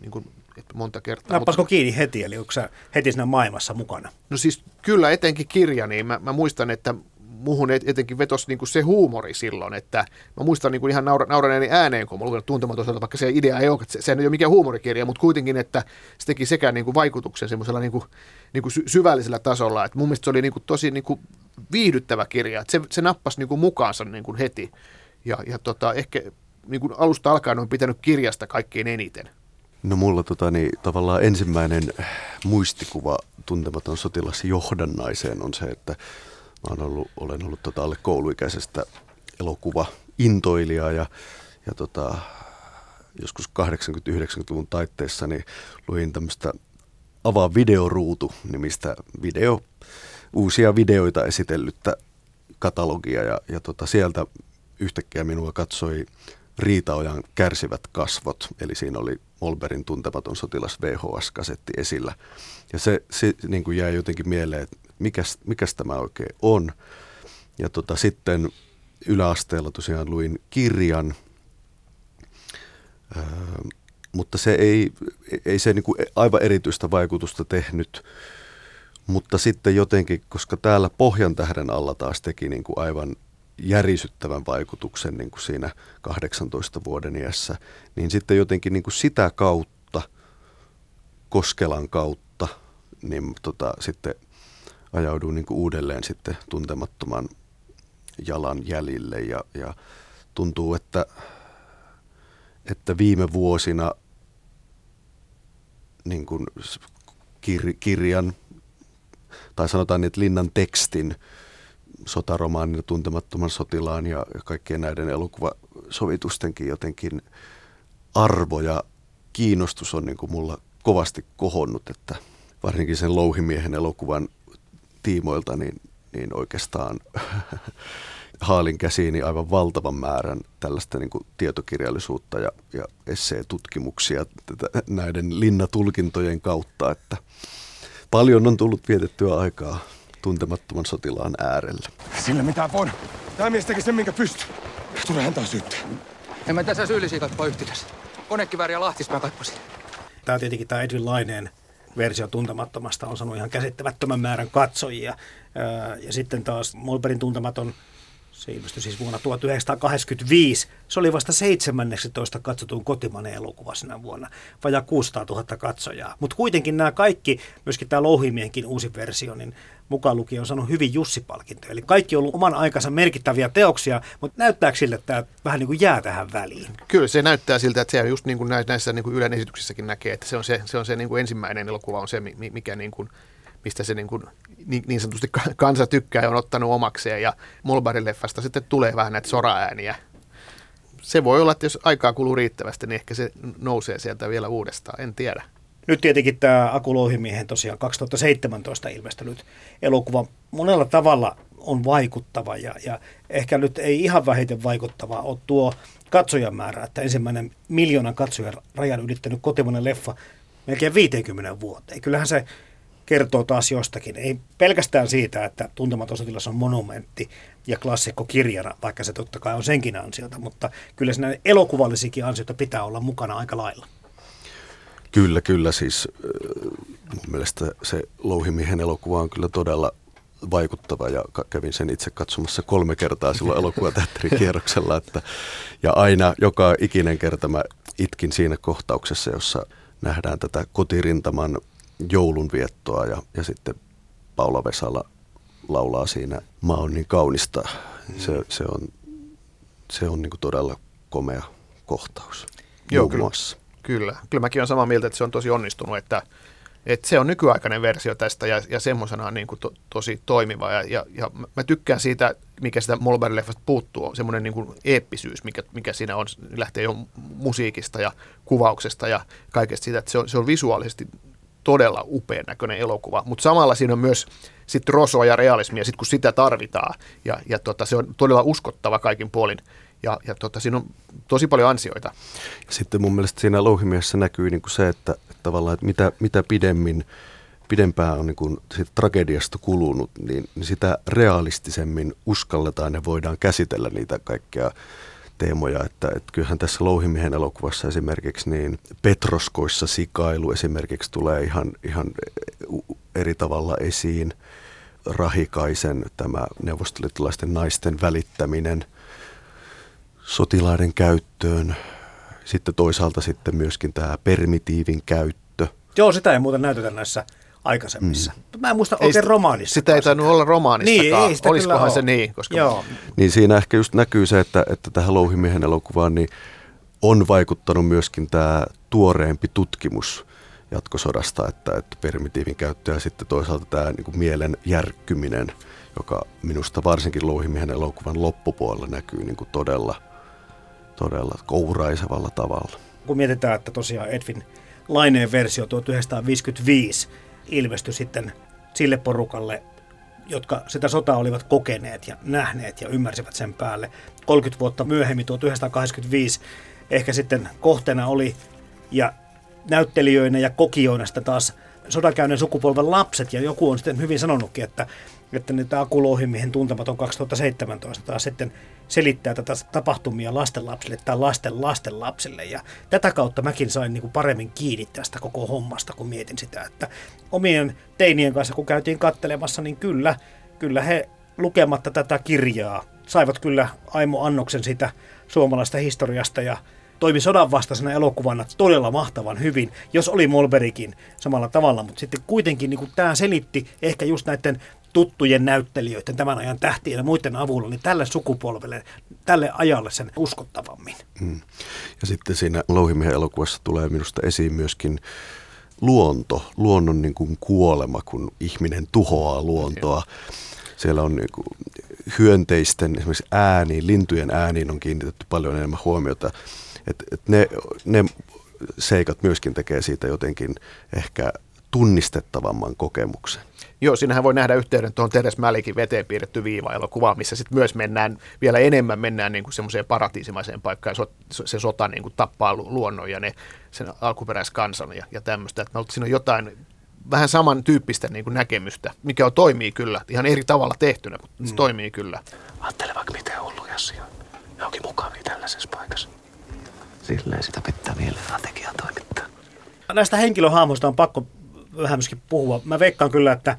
niin kuin, monta kertaa. Nappasko Mutta, kiinni heti, eli onko heti siinä maailmassa mukana? No siis kyllä etenkin kirja, niin mä, mä muistan, että muuhun etenkin vetosi niin kuin se huumori silloin, että mä muistan niin kuin ihan naura, nauraneeni ääneen, kun mä lukenut tuntematonta, vaikka se idea ei ole, se, se ei ole mikään huumorikirja, mutta kuitenkin, että se teki sekä niin kuin vaikutuksen semmoisella niin kuin, niin kuin syvällisellä tasolla, että mun mielestä se oli niin kuin tosi niin kuin viihdyttävä kirja, että se, se nappasi niin kuin mukaansa niin kuin heti ja, ja tota, ehkä niin kuin alusta alkaen on pitänyt kirjasta kaikkein eniten. No mulla tota, niin, tavallaan ensimmäinen muistikuva tuntematon sotilas johdannaiseen on se, että Mä olen ollut, olen ollut tota alle kouluikäisestä elokuva intoilijaa ja, ja tota, joskus 80-90-luvun taitteessa niin luin tämmöistä Avaa videoruutu nimistä video, uusia videoita esitellyttä katalogia ja, ja tota, sieltä yhtäkkiä minua katsoi Riitaojan kärsivät kasvot, eli siinä oli Molberin tuntematon sotilas VHS-kasetti esillä. Ja se, se niin kuin jäi jotenkin mieleen, että mikäs, mikäs tämä oikein on. Ja tota, sitten yläasteella tosiaan luin kirjan, öö, mutta se ei, ei se niin kuin aivan erityistä vaikutusta tehnyt Mutta sitten jotenkin, koska täällä Pohjan tähden alla taas teki niin kuin aivan järisyttävän vaikutuksen niin kuin siinä 18 vuoden iässä, niin sitten jotenkin niin kuin sitä kautta, Koskelan kautta, niin tota, sitten ajauduin niin uudelleen sitten tuntemattoman jalan jäljille. Ja, ja tuntuu, että, että viime vuosina niin kuin kir, kirjan tai sanotaan niin, että linnan tekstin sotaromaanin ja tuntemattoman sotilaan ja kaikkien näiden elokuvasovitustenkin jotenkin arvo ja kiinnostus on niin kuin mulla kovasti kohonnut, että varsinkin sen louhimiehen elokuvan tiimoilta niin, niin oikeastaan haalin käsiini aivan valtavan määrän tällaista niin kuin tietokirjallisuutta ja, ja esseetutkimuksia näiden linnatulkintojen kautta, että paljon on tullut vietettyä aikaa tuntemattoman sotilaan äärellä. Sillä mitään voi. Tämä mies teki sen, minkä pystyy. Tule häntä syyttää. En mä tässä syyllisiä kaipaa yhtikäs. Konekivääri ja Lahtis mä kaippasin. Tämä tietenkin tämä Edwin Laineen versio tuntemattomasta on saanut ihan käsittämättömän määrän katsojia. Ja sitten taas Molberin tuntematon se ilmestyi siis vuonna 1985. Se oli vasta 17 katsotun kotimainen elokuva sinä vuonna, vajaa 600 000 katsojaa. Mutta kuitenkin nämä kaikki, myöskin tämä Louhimienkin uusi versio, niin mukaan lukien on saanut hyvin Jussi-palkintoja. Eli kaikki on ollut oman aikansa merkittäviä teoksia, mutta näyttääkö sille, että tämä vähän niin kuin jää tähän väliin? Kyllä se näyttää siltä, että se on just niin kuin näissä niin kuin Ylen esityksissäkin näkee, että se on se, se, on se niin kuin ensimmäinen elokuva on se, mikä niin kuin mistä se niin, kuin, niin, niin sanotusti kansa tykkää ja on ottanut omakseen. Ja Mulbarin leffasta sitten tulee vähän näitä soraääniä. Se voi olla, että jos aikaa kuluu riittävästi, niin ehkä se nousee sieltä vielä uudestaan, en tiedä. Nyt tietenkin tämä Aku Louhimiehen tosiaan 2017 ilmestynyt elokuva monella tavalla on vaikuttava ja, ja ehkä nyt ei ihan vähiten vaikuttava ole tuo katsojamäärä, että ensimmäinen miljoonan katsojan rajan ylittänyt kotimainen leffa melkein 50 vuoteen. Kyllähän se kertoo taas jostakin. Ei pelkästään siitä, että Tuntematon sotilas on monumentti ja klassikko kirjana, vaikka se totta kai on senkin ansiota, mutta kyllä siinä elokuvallisikin ansiota pitää olla mukana aika lailla. Kyllä, kyllä. Siis mun mielestä se Louhimiehen elokuva on kyllä todella vaikuttava ja kävin sen itse katsomassa kolme kertaa silloin elokuvateatterikierroksella. Että, ja aina, joka ikinen kerta mä itkin siinä kohtauksessa, jossa nähdään tätä kotirintaman joulunviettoa ja, ja sitten Paula Vesala laulaa siinä Maa on niin kaunista. Se, se on, se on niin kuin todella komea kohtaus. Joo, kyllä, kyllä. Kyllä mäkin olen samaa mieltä, että se on tosi onnistunut, että, että se on nykyaikainen versio tästä ja, ja semmoisena on niin kuin to, tosi toimiva. Ja, ja, ja mä tykkään siitä, mikä sitä Mulberry-leffasta puuttuu, semmoinen niin kuin eeppisyys, mikä, mikä siinä on, lähtee jo musiikista ja kuvauksesta ja kaikesta siitä, että se on, se on visuaalisesti todella upean näköinen elokuva, mutta samalla siinä on myös sit rosoa ja realismia, sit kun sitä tarvitaan, ja, ja tota, se on todella uskottava kaikin puolin, ja, ja tota, siinä on tosi paljon ansioita. Sitten mun mielestä siinä louhimiessä näkyy niin kuin se, että, että tavallaan, että mitä, mitä pidemmin pidempään on niin kuin sit tragediasta kulunut, niin, niin sitä realistisemmin uskalletaan ja voidaan käsitellä niitä kaikkea teemoja, että, että kyllähän tässä Louhimiehen elokuvassa esimerkiksi niin Petroskoissa sikailu esimerkiksi tulee ihan, ihan eri tavalla esiin. Rahikaisen tämä neuvostoliittolaisten naisten välittäminen sotilaiden käyttöön. Sitten toisaalta sitten myöskin tämä permitiivin käyttö. Joo, sitä ei muuten näytetä näissä aikaisemmissa. Mm. Mä en muista ei, oikein romaanissa. Sitä ei tainnut olla romaanissakaan. Niin, ei sitä Olisikohan se niin? Koska... Joo. Niin siinä ehkä just näkyy se, että, että tähän Louhimiehen elokuvaan niin on vaikuttanut myöskin tämä tuoreempi tutkimus jatkosodasta, että, että permitiivin käyttö ja sitten toisaalta tämä niin kuin mielen järkkyminen, joka minusta varsinkin Louhimiehen elokuvan loppupuolella näkyy niin kuin todella, todella kouraisevalla tavalla. Kun mietitään, että tosiaan Edwin Laineen versio 1955 ilmestyi sitten sille porukalle, jotka sitä sotaa olivat kokeneet ja nähneet ja ymmärsivät sen päälle. 30 vuotta myöhemmin, 1985, ehkä sitten kohteena oli ja näyttelijöinä ja kokijoina sitten taas sodankäynnin sukupolven lapset, ja joku on sitten hyvin sanonutkin, että että nyt Akulouhimiehen tuntematon 2017 taas sitten selittää tätä tapahtumia lastenlapsille tai lasten lastenlapsille. Ja tätä kautta mäkin sain niin kuin paremmin kiinni tästä koko hommasta, kun mietin sitä, että omien teinien kanssa kun käytiin kattelemassa, niin kyllä, kyllä he lukematta tätä kirjaa saivat kyllä Aimo Annoksen sitä suomalaista historiasta ja toimi sodan vastaisena elokuvana todella mahtavan hyvin, jos oli Molberikin samalla tavalla, mutta sitten kuitenkin niin tämä selitti ehkä just näiden tuttujen näyttelijöiden, tämän ajan tähtien ja muiden avulla, niin tälle sukupolvelle, tälle ajalle sen uskottavammin. Mm. Ja sitten siinä Louhimiehen elokuvassa tulee minusta esiin myöskin luonto, luonnon niin kuin kuolema, kun ihminen tuhoaa luontoa. Siellä on niin kuin hyönteisten esimerkiksi ääniin, lintujen ääniin on kiinnitetty paljon enemmän huomiota. Et, et ne, ne seikat myöskin tekee siitä jotenkin ehkä tunnistettavamman kokemuksen. Joo, siinähän voi nähdä yhteyden tuohon Teres Mälikin veteen piirretty viiva-elokuva, missä sitten myös mennään, vielä enemmän mennään niin kuin semmoiseen paratiisimaiseen paikkaan, ja se sota niin kuin tappaa luonnon ja ne, sen alkuperäiskansan ja, ja tämmöistä. Että siinä on jotain vähän samantyyppistä niin kuin näkemystä, mikä on, toimii kyllä, ihan eri tavalla tehtynä, mutta mm. se toimii kyllä. Ajattele vaikka miten hulluja asioita. Ne onkin mukavia tällaisessa paikassa. Silleen sitä pitää vielä strategiaa toimittaa. Näistä henkilöhahmoista on pakko vähän myöskin puhua. Mä veikkaan kyllä, että,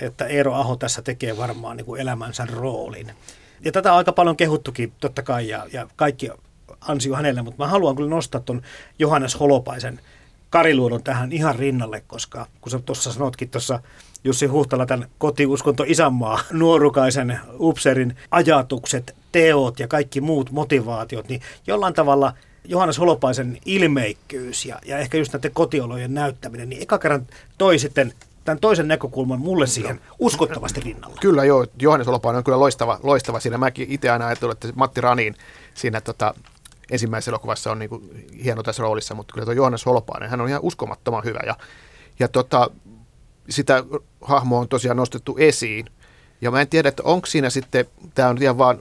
että Eero Aho tässä tekee varmaan niin kuin elämänsä roolin. Ja tätä on aika paljon kehuttukin totta kai ja, ja kaikki ansio hänelle, mutta mä haluan kyllä nostaa tuon Johannes Holopaisen Kariluodon tähän ihan rinnalle, koska kun sä tuossa sanotkin tuossa Jussi Huhtala tämän kotiuskonto isänmaa nuorukaisen upserin ajatukset, teot ja kaikki muut motivaatiot, niin jollain tavalla – Johannes Holopaisen ilmeikkyys ja, ja ehkä just näiden kotiolojen näyttäminen, niin eka kerran toi sitten tämän toisen näkökulman mulle siihen uskottavasti rinnalla. Kyllä joo, Johannes Holopainen on kyllä loistava, loistava siinä. Mäkin itse aina ajattelin, että Matti Ranin siinä tota, ensimmäisessä elokuvassa on niin kuin hieno tässä roolissa, mutta kyllä tuo Johannes Holopainen, hän on ihan uskomattoman hyvä ja, ja tota, sitä hahmoa on tosiaan nostettu esiin. Ja mä en tiedä, että onko siinä sitten, tämä on ihan vaan,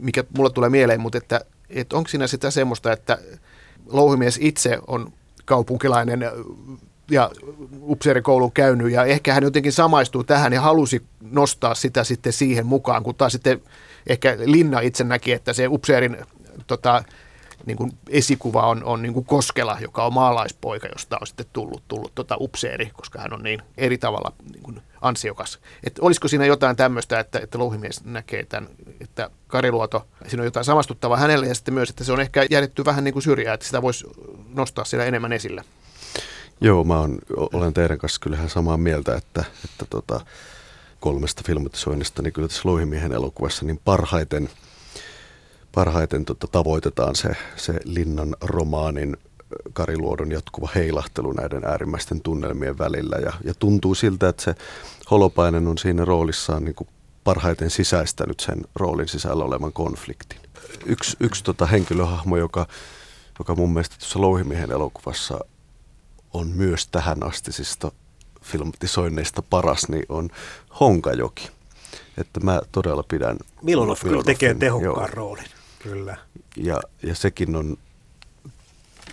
mikä mulle tulee mieleen, mutta että että onko siinä sitä semmoista, että louhimies itse on kaupunkilainen ja upseerikoulun käynyt ja ehkä hän jotenkin samaistuu tähän ja halusi nostaa sitä sitten siihen mukaan, kun taas sitten ehkä Linna itse näki, että se upseerin tota, niin kuin esikuva on, on niin kuin Koskela, joka on maalaispoika, josta on sitten tullut, tullut tota upseeri, koska hän on niin eri tavalla niin kuin ansiokas. Et olisiko siinä jotain tämmöistä, että, että louhimies näkee tämän, että Kariluoto, siinä on jotain samastuttavaa hänelle ja sitten myös, että se on ehkä jätetty vähän niin kuin syrjään, että sitä voisi nostaa siellä enemmän esille. Joo, mä on, olen teidän kanssa kyllähän samaa mieltä, että, että tota, kolmesta filmatisoinnista, niin kyllä tässä Louhimiehen elokuvassa niin parhaiten – parhaiten tota, tavoitetaan se, se Linnan romaanin Kariluodon jatkuva heilahtelu näiden äärimmäisten tunnelmien välillä. Ja, ja tuntuu siltä, että se Holopainen on siinä roolissaan niin kuin parhaiten sisäistänyt sen roolin sisällä olevan konfliktin. Yksi, yksi tota henkilöhahmo, joka, joka mun mielestä tuossa Louhimiehen elokuvassa on myös tähän astisista filmatisoinneista paras, niin on Honkajoki. Että mä todella pidän... Milonov kyllä tekee tehokkaan joo. roolin. Kyllä. Ja, ja sekin on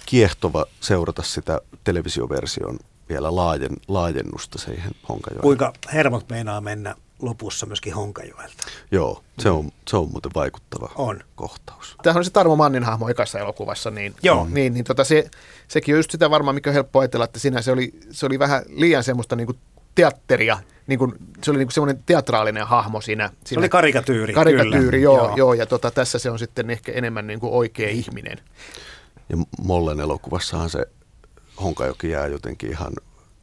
kiehtova seurata sitä televisioversion vielä laajen, laajennusta siihen Honkajoelle. Kuinka hermot meinaa mennä lopussa myöskin Honkajoelta. Joo, se on, se on muuten vaikuttava on. kohtaus. Tämähän on se Tarmo Mannin hahmo ekassa elokuvassa, niin, Joo. niin, niin tota se, sekin on just sitä varmaan, mikä on helppo ajatella, että siinä se oli, se oli vähän liian semmoista niin kuin teatteria, niin kuin, se oli niin kuin semmoinen teatraalinen hahmo siinä. siinä se oli karikatyyri. Karikatyyri, kyllä. joo, joo. joo. ja tota, tässä se on sitten ehkä enemmän niin kuin oikea ihminen. Ja Mollen elokuvassahan se Honkajoki jää jotenkin ihan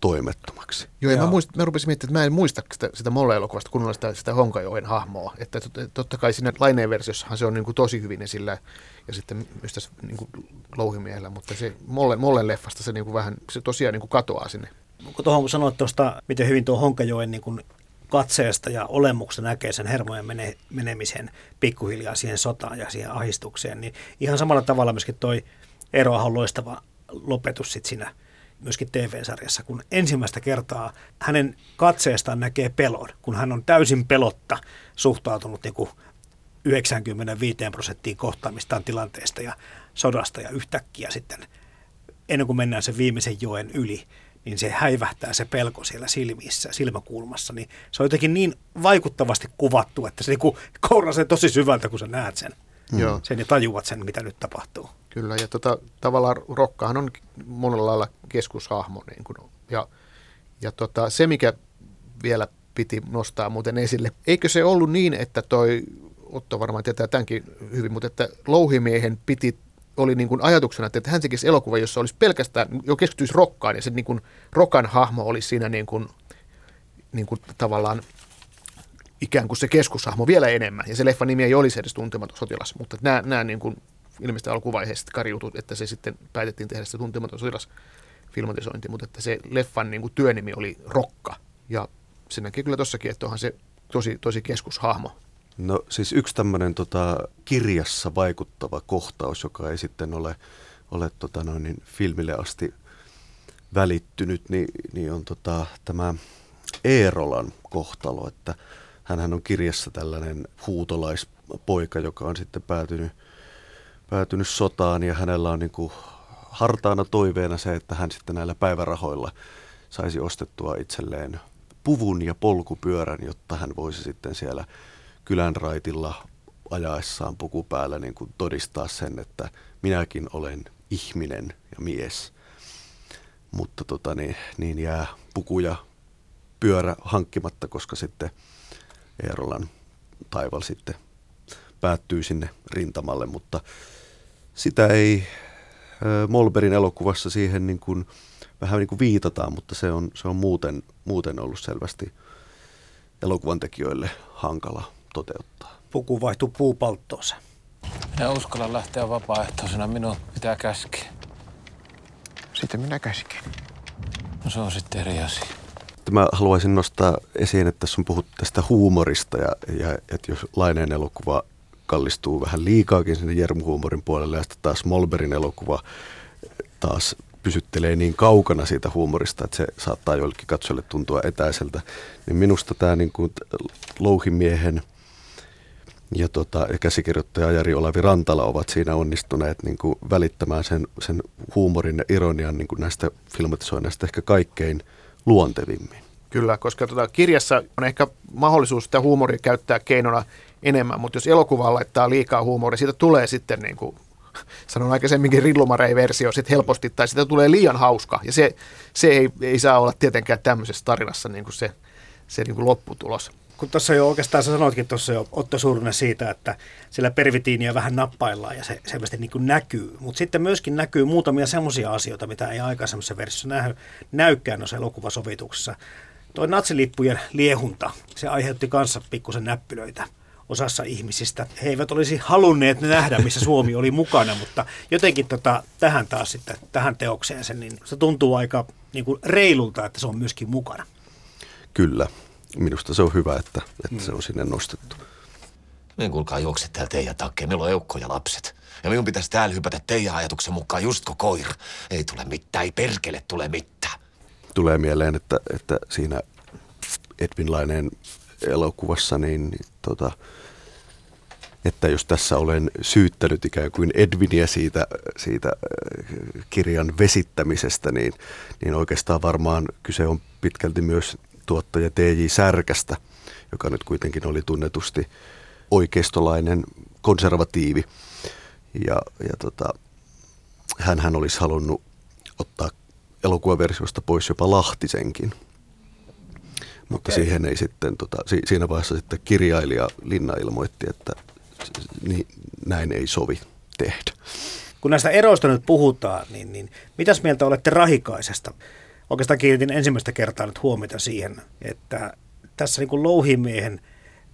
toimettomaksi. Joo, ja Mä, muist, mä rupesin miettimään, että mä en muista sitä, sitä Molle-elokuvasta kunnolla sitä, sitä Honkajoen hahmoa. Että totta kai siinä laineenversiossahan se on niin kuin tosi hyvin esillä ja sitten myös tässä niin kuin louhimiehellä, mutta se Molle, Mollen leffasta se niin kuin vähän, se tosiaan niin kuin katoaa sinne tuohon kun sanoit tuosta, miten hyvin tuo Honkajoen niin kuin katseesta ja olemuksesta näkee sen hermojen mene, menemisen pikkuhiljaa siihen sotaan ja siihen ahistukseen, niin ihan samalla tavalla myöskin toi Eero Ahon loistava lopetus sit siinä myöskin TV-sarjassa, kun ensimmäistä kertaa hänen katseestaan näkee pelon, kun hän on täysin pelotta suhtautunut niin kuin 95 prosenttiin kohtaamistaan tilanteesta ja sodasta ja yhtäkkiä sitten ennen kuin mennään sen viimeisen joen yli, niin se häivähtää se pelko siellä silmissä, silmäkulmassa, niin se on jotenkin niin vaikuttavasti kuvattu, että se niin kourasee tosi syvältä, kun sä näet sen. Mm. Joo. Sen ja tajuat sen, mitä nyt tapahtuu. Kyllä, ja tota, tavallaan Rokkahan on monella lailla keskushahmo. Niin kuin, ja ja tota, se, mikä vielä piti nostaa muuten esille, eikö se ollut niin, että toi, Otto varmaan tietää tämänkin hyvin, mutta että louhimiehen piti oli niin kuin ajatuksena, että hän tekisi elokuva, jossa olisi pelkästään, jo keskittyisi rokkaan, ja se niin kuin, rokan hahmo olisi siinä niin kuin, niin kuin tavallaan ikään kuin se keskushahmo vielä enemmän. Ja se leffan nimi ei olisi edes tuntematon sotilas, mutta nämä, nämä niin kuin ilmeisesti alkuvaiheessa karjutut, että se sitten päätettiin tehdä se tuntematon sotilas filmatisointi, mutta että se leffan niin kuin työnimi oli Rokka. Ja se näkee kyllä tossakin, että onhan se tosi, tosi keskushahmo. No siis yksi tämmöinen tota, kirjassa vaikuttava kohtaus, joka ei sitten ole, ole tota, noin, niin filmille asti välittynyt, niin, niin on tota, tämä Eerolan kohtalo, että hän on kirjassa tällainen huutolaispoika, joka on sitten päätynyt, päätynyt sotaan ja hänellä on niin kuin hartaana toiveena se, että hän sitten näillä päivärahoilla saisi ostettua itselleen puvun ja polkupyörän, jotta hän voisi sitten siellä kylän raitilla ajaessaan puku päällä niin kuin todistaa sen, että minäkin olen ihminen ja mies. Mutta tota, niin, niin jää puku ja pyörä hankkimatta, koska sitten Eerolan taival sitten päättyy sinne rintamalle, mutta sitä ei Molberin elokuvassa siihen niin kuin, vähän niin kuin viitataan, mutta se on, se on muuten, muuten ollut selvästi elokuvan tekijöille hankala toteuttaa. Puku vaihtuu puupalttoonsa. Minä uskalla lähteä vapaaehtoisena, minun pitää käskeä. Sitten minä käsken. No se on sitten eri asia. Mä haluaisin nostaa esiin, että tässä on puhuttu tästä huumorista ja, ja että jos Laineen elokuva kallistuu vähän liikaakin sinne Jermu-huumorin puolelle ja sitten taas Molberin elokuva taas pysyttelee niin kaukana siitä huumorista, että se saattaa joillekin katsojille tuntua etäiseltä. Niin minusta tämä niin kuin louhimiehen ja, tota, ja käsikirjoittaja Jari Olavi Rantala ovat siinä onnistuneet niin kuin välittämään sen, sen huumorin ja ironian niin kuin näistä filmatisoinneista ehkä kaikkein luontevimmin. Kyllä, koska tuota, kirjassa on ehkä mahdollisuus sitä huumoria käyttää keinona enemmän, mutta jos elokuva laittaa liikaa huumoria, siitä tulee sitten niin kuin sanon aikaisemminkin rillumarei-versio sit helposti, tai sitä tulee liian hauska, ja se, se ei, ei saa olla tietenkään tämmöisessä tarinassa niin kuin se, se niin kuin lopputulos. Kun tuossa jo oikeastaan sä sanoitkin tuossa jo Otto Surunen siitä, että sillä pervitiiniä vähän nappaillaan ja se selvästi niin näkyy, mutta sitten myöskin näkyy muutamia semmoisia asioita, mitä ei aikaisemmassa versiossa näy, näykään noissa elokuvasovituksessa. Toi natsilippujen liehunta, se aiheutti kanssa pikkusen näppylöitä osassa ihmisistä. He eivät olisi halunneet nähdä, missä Suomi oli mukana, mutta jotenkin tota, tähän taas sitten, tähän teokseen sen, niin se tuntuu aika niin kuin reilulta, että se on myöskin mukana. Kyllä. Minusta se on hyvä, että, että se on sinne nostettu. Niin kuulkaa juokset täällä teidän takkeen. Meillä on eukko ja lapset. Ja minun pitäisi täällä hypätä teidän ajatuksen mukaan just kuin koira. Ei tule mitään, ei perkele tule mitään. Tulee mieleen, että, että siinä Edwin Laineen elokuvassa, niin, niin tota, että jos tässä olen syyttänyt ikään kuin Edvinia siitä, siitä äh, kirjan vesittämisestä, niin, niin oikeastaan varmaan kyse on pitkälti myös tuottaja T.J. Särkästä, joka nyt kuitenkin oli tunnetusti oikeistolainen konservatiivi. Ja, ja tota, hän olisi halunnut ottaa elokuvaversiosta pois jopa Lahtisenkin – mutta okay. siihen ei sitten, tota, si, siinä vaiheessa sitten kirjailija Linna ilmoitti, että niin, näin ei sovi tehdä. Kun näistä eroista nyt puhutaan, niin, niin mitäs mieltä olette Rahikaisesta? Oikeastaan kiinnitin ensimmäistä kertaa nyt huomiota siihen, että tässä niin kuin louhimiehen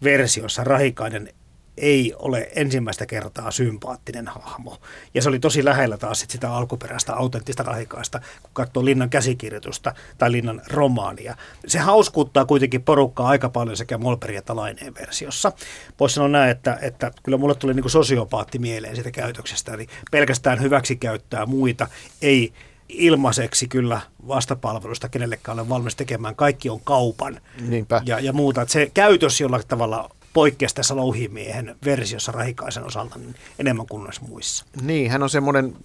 versiossa Rahikainen ei ole ensimmäistä kertaa sympaattinen hahmo. Ja se oli tosi lähellä taas sit sitä alkuperäistä autenttista rahikaista, kun katsoo Linnan käsikirjoitusta tai Linnan romaania. Se hauskuuttaa kuitenkin porukkaa aika paljon sekä Molperin että Laineen versiossa. Voisi sanoa näin, että, että kyllä mulle tuli niin sosiopaatti mieleen siitä käytöksestä, eli pelkästään hyväksi käyttää muita, ei ilmaiseksi kyllä vastapalvelusta kenellekään ole valmis tekemään. Kaikki on kaupan Niinpä. Ja, ja muuta. Että se käytös jollain tavalla poikkeasi tässä louhimiehen versiossa Rahikaisen osalta niin enemmän kuin näissä muissa. Niin, hän on semmoinen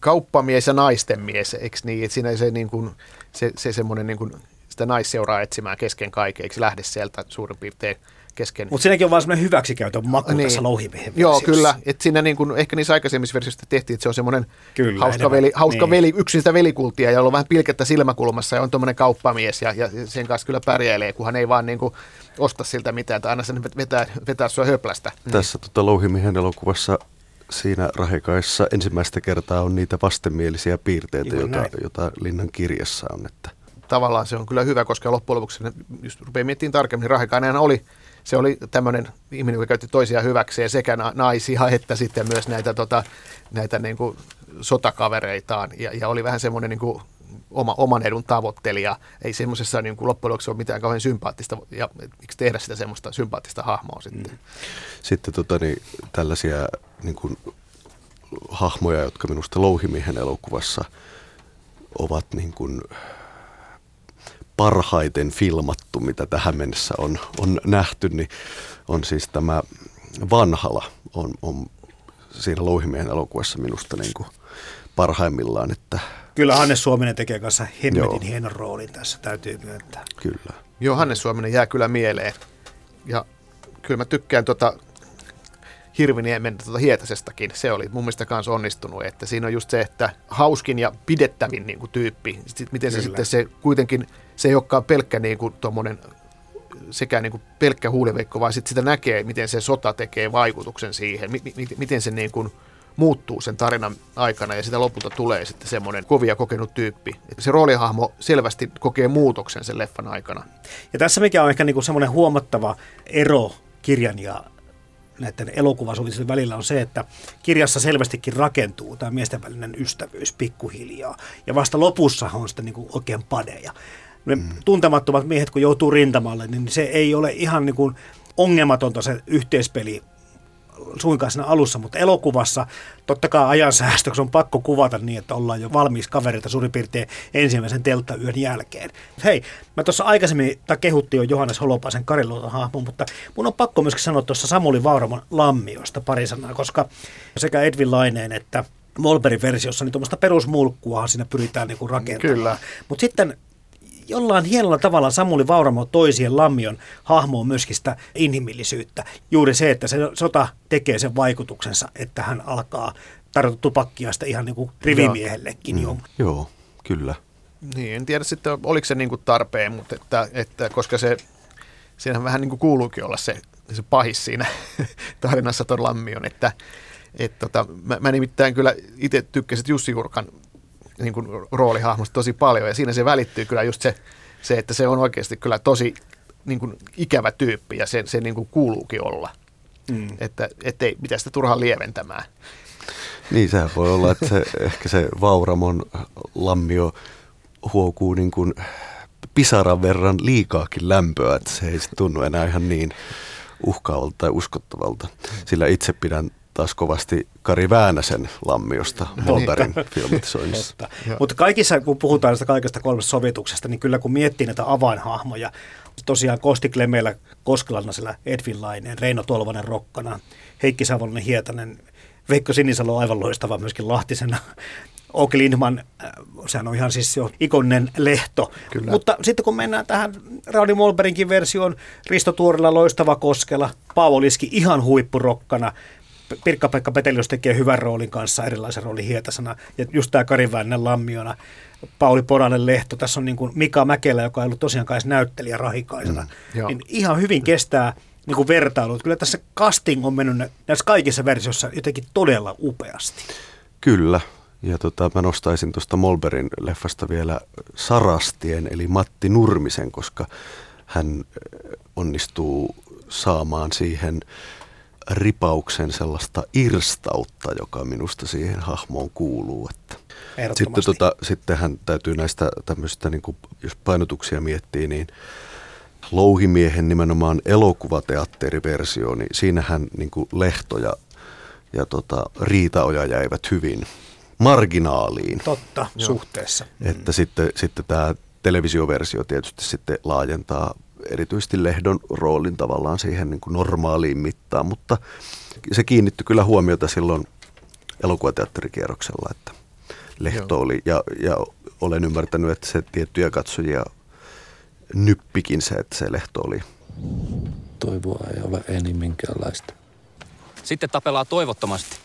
kauppamies ja naisten mies, eikö niin? Että siinä se, niin kuin, se, se semmoinen niin kuin, sitä naisseuraa etsimään kesken kaiken, eikö lähde sieltä suurin piirtein kesken. Mutta siinäkin on vaan semmoinen hyväksikäytön maku niin. tässä louhimiehen Joo, versiossa. kyllä. Että siinä niin kuin, ehkä niissä aikaisemmissa versioissa tehtiin, että se on semmoinen Kyllä, hauska, enemmän. veli, hauska Niin. veli, yksin sitä velikultia, jolla on vähän pilkettä silmäkulmassa ja on tuommoinen kauppamies ja, ja sen kanssa kyllä pärjäilee, kunhan ei vaan niin kuin, osta siltä mitään tai anna sen vetää, vetää sua höplästä. Tässä tota, Louhimiehen elokuvassa siinä Rahikaissa ensimmäistä kertaa on niitä vastenmielisiä piirteitä, Juuri joita, näin. jota Linnan kirjassa on. Että tavallaan se on kyllä hyvä, koska loppujen lopuksi, ne- just rupeaa miettimään tarkemmin, niin Rahikainen oli, se oli tämmöinen ihminen, joka käytti toisia hyväkseen, sekä na- naisia että sitten myös näitä, tota, näitä niin kuin sotakavereitaan, ja, ja oli vähän semmoinen niin kuin oma, oman edun tavoittelija. Ei semmoisessa niin kuin loppujen lopuksi ole mitään kauhean sympaattista, ja miksi tehdä sitä semmoista sympaattista hahmoa sitten. Mm. sitten tota, niin, tällaisia niin kuin, hahmoja, jotka minusta Louhimiehen elokuvassa ovat niin kuin, parhaiten filmattu, mitä tähän mennessä on, on nähty, niin on siis tämä Vanhala on, on siinä Louhimiehen elokuvassa minusta niin kuin parhaimmillaan, että Kyllä Hannes Suominen tekee kanssa hemmetin Joo. hienon roolin tässä, täytyy myöntää. kyllä. Joo, Hannes Suominen jää kyllä mieleen. Ja kyllä mä tykkään tota Hirviniemen tota Hietasestakin. Se oli mun mielestä kanssa onnistunut, että siinä on just se, että hauskin ja pidettävin niin kuin, tyyppi. Sitten, miten se Kyllä. sitten se kuitenkin, se ei olekaan pelkkä niin kuin, tommonen, sekä niin kuin pelkkä huuliveikko, vaan sitten sitä näkee, miten se sota tekee vaikutuksen siihen, mi- mi- miten se niin kuin, muuttuu sen tarinan aikana ja sitä lopulta tulee sitten semmoinen kovia kokenut tyyppi. Se roolihahmo selvästi kokee muutoksen sen leffan aikana. Ja tässä mikä on ehkä niinku semmoinen huomattava ero kirjan ja näiden elokuvasuunnitelmien välillä on se, että kirjassa selvästikin rakentuu tämä miesten välinen ystävyys pikkuhiljaa. Ja vasta lopussa on sitten niinku oikein padeja. Ne mm. tuntemattomat miehet, kun joutuu rintamalle, niin se ei ole ihan niinku ongelmatonta se yhteispeli suinkaan siinä alussa, mutta elokuvassa totta kai ajan säästö, kun se on pakko kuvata niin, että ollaan jo valmis kavereita suurin piirtein ensimmäisen telttayön jälkeen. Hei, mä tuossa aikaisemmin, tai kehuttiin jo Johannes Holopaisen Kariluoton hahmon, mutta mun on pakko myöskin sanoa tuossa Samuli Vauramon lammiosta pari sanaa, koska sekä Edwin Laineen että Molberin versiossa, niin tuommoista perusmulkkuahan siinä pyritään niinku rakentamaan. Kyllä. Mutta sitten jollain hienolla tavalla Samuli Vauramo toi siihen Lammion hahmoon myöskin sitä inhimillisyyttä. Juuri se, että se sota tekee sen vaikutuksensa, että hän alkaa tarjota tupakkia sitä ihan niin kuin rivimiehellekin jo. Joo, kyllä. Niin, en tiedä sitten, oliko se niin kuin tarpeen, mutta että, että koska se, siinähän vähän niin kuin kuuluukin olla se, se pahis siinä tarinassa tuon lammion, että et tota, mä, mä, nimittäin kyllä itse tykkäsin Jussi Jurkan niin kuin roolihahmosta tosi paljon ja siinä se välittyy kyllä just se, se että se on oikeasti kyllä tosi niin kuin ikävä tyyppi ja se, se niin kuin kuuluukin olla. Mm. Että ettei mitä sitä turhaan lieventämään. Niin, sehän voi olla, että se, ehkä se Vauramon lammio huokuu niin kuin pisaran verran liikaakin lämpöä, että se ei sit tunnu enää ihan niin uhkaavalta tai uskottavalta. Sillä itse pidän taas kovasti Kari Väänäsen lammiosta Molberin filmatisoinnissa. Totta. Mutta kaikissa, kun puhutaan näistä kaikista kolmesta sovituksesta, niin kyllä kun miettii näitä avainhahmoja, tosiaan Kosti Klemeillä, Koskelanna siellä Edvin Laineen, Reino Tolvanen Rokkana, Heikki Savolainen Hietanen, Veikko Sinisalo on aivan loistava myöskin Lahtisena. Åke Lindman, äh, sehän on ihan siis jo ikoninen lehto. Kyllä. Mutta sitten kun mennään tähän Raudi Molberinkin versioon, Risto Tuorila loistava Koskela, Paavo Liski ihan huippurokkana, Pirkka-Pekka Petelius tekee hyvän roolin kanssa, erilaisen roolin hietasana. Ja just tämä Kari Väänänen lammiona, Pauli Poranen Lehto, tässä on niin kuin Mika Mäkelä, joka ei ollut tosiaankaan edes näyttelijä rahikaisena. Mm, niin ihan hyvin kestää niin kuin vertailut. Kyllä tässä casting on mennyt nä- näissä kaikissa versioissa jotenkin todella upeasti. Kyllä. Ja tota, mä nostaisin tuosta Molberin leffasta vielä Sarastien, eli Matti Nurmisen, koska hän äh, onnistuu saamaan siihen ripauksen sellaista irstautta, joka minusta siihen hahmoon kuuluu. Että sitten, tota, sittenhän täytyy näistä tämmöistä, niin kuin, jos painotuksia miettii, niin Louhimiehen nimenomaan elokuvateatteriversio, niin siinähän niin kuin Lehto ja, ja tota, Riitaoja jäivät hyvin marginaaliin. Totta, suhteessa. Että sitten, sitten tämä televisioversio tietysti sitten laajentaa erityisesti Lehdon roolin tavallaan siihen niin kuin normaaliin mittaan, mutta se kiinnittyi kyllä huomiota silloin elokuvateatterikierroksella, että lehto Joo. oli. Ja, ja olen ymmärtänyt, että se tiettyjä katsojia nyppikin se, että se lehto oli. Toivoa ei ole eni minkäänlaista. Sitten tapellaan toivottomasti.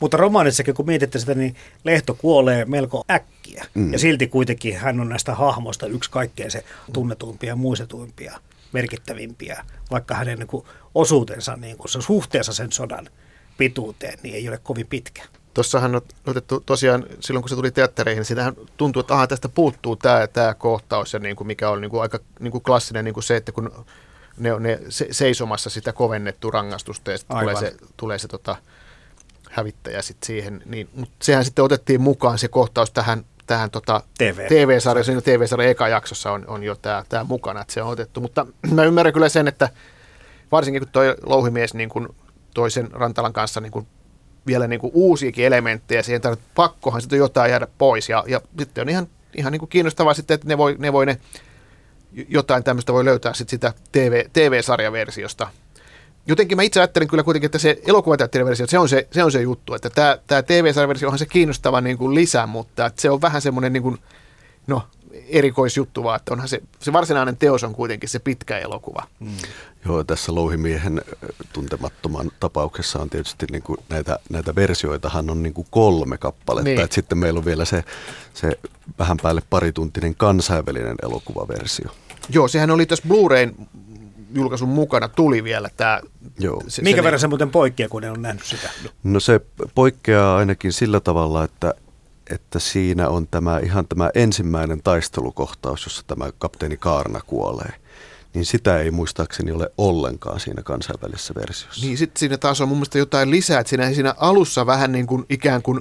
Mutta romaanissakin, kun mietitte sitä, niin Lehto kuolee melko äkkiä. Mm. Mm. Ja silti kuitenkin hän on näistä hahmoista yksi kaikkein se tunnetuimpia ja muistetuimpia, merkittävimpiä, vaikka hänen niin kuin osuutensa, niin kuin se suhteessa sen sodan pituuteen, niin ei ole kovin pitkä. Tuossahan on otettu tosiaan, silloin kun se tuli teattereihin, niin siinähän tuntuu, että aha, tästä puuttuu tämä, tämä kohtaus, ja niin kuin mikä on niin kuin aika niin kuin klassinen niin kuin se, että kun ne on ne se, seisomassa sitä kovennettu rangaistusta, ja sitten tulee se, tulee se tota, hävittäjä sitten siihen, niin, mutta sehän sitten otettiin mukaan se kohtaus tähän, tähän tota, TV. TV-sarja, siinä TV-sarjan eka jaksossa on, on jo tämä, tämä mukana, että se on otettu, mutta mä ymmärrän kyllä sen, että varsinkin kun toi louhimies niin kuin toisen Rantalan kanssa niin kuin vielä niin kuin uusiakin elementtejä siihen, että pakkohan sitten jotain jäädä pois. Ja, ja sitten on ihan, ihan niin kuin kiinnostavaa sitten, että ne voi ne, voi ne jotain tämmöistä voi löytää sitten sitä TV, TV-sarjaversiosta. Jotenkin mä itse ajattelen kyllä kuitenkin, että se elokuvateatteriversio, se on se, se on se juttu, että tämä, tämä TV-sarjaversio onhan se kiinnostava niin kuin lisä, mutta että se on vähän semmoinen niin kuin, no, erikoisjuttu vaan, että onhan se, se varsinainen teos on kuitenkin se pitkä elokuva. Mm. Joo, tässä Louhimiehen tuntemattoman tapauksessa on tietysti niin kuin näitä, näitä versioitahan on niin kuin kolme kappaletta. Niin. Et sitten meillä on vielä se, se vähän päälle parituntinen kansainvälinen elokuvaversio. Joo, sehän oli tässä Blu-rayn julkaisun mukana, tuli vielä tämä. Joo. Se, Minkä se, verran se muuten poikkeaa, kun ne on nähnyt sitä? No se poikkeaa ainakin sillä tavalla, että, että siinä on tämä ihan tämä ensimmäinen taistelukohtaus, jossa tämä kapteeni Kaarna kuolee. Niin sitä ei muistaakseni ole ollenkaan siinä kansainvälisessä versiossa. Niin sitten siinä taas on mun mielestä jotain lisää, että siinä, siinä alussa vähän niin kuin ikään kuin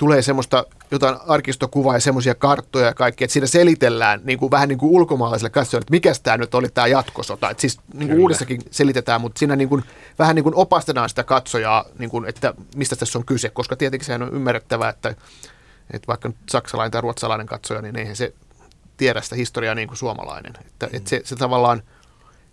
tulee semmoista jotain arkistokuvaa ja semmoisia karttoja ja kaikkea, että siinä selitellään niin kuin, vähän niin kuin ulkomaalaisille katsoille, että mikä tämä nyt oli tämä jatkosota. Että siis niin kuin uudessakin selitetään, mutta siinä niin kuin, vähän niin kuin opastetaan sitä katsojaa, niin kuin, että mistä tässä on kyse, koska tietenkin sehän on ymmärrettävää, että, että vaikka nyt saksalainen tai ruotsalainen katsoja, niin eihän se tiedä sitä historiaa niin kuin suomalainen. Että, että se, se tavallaan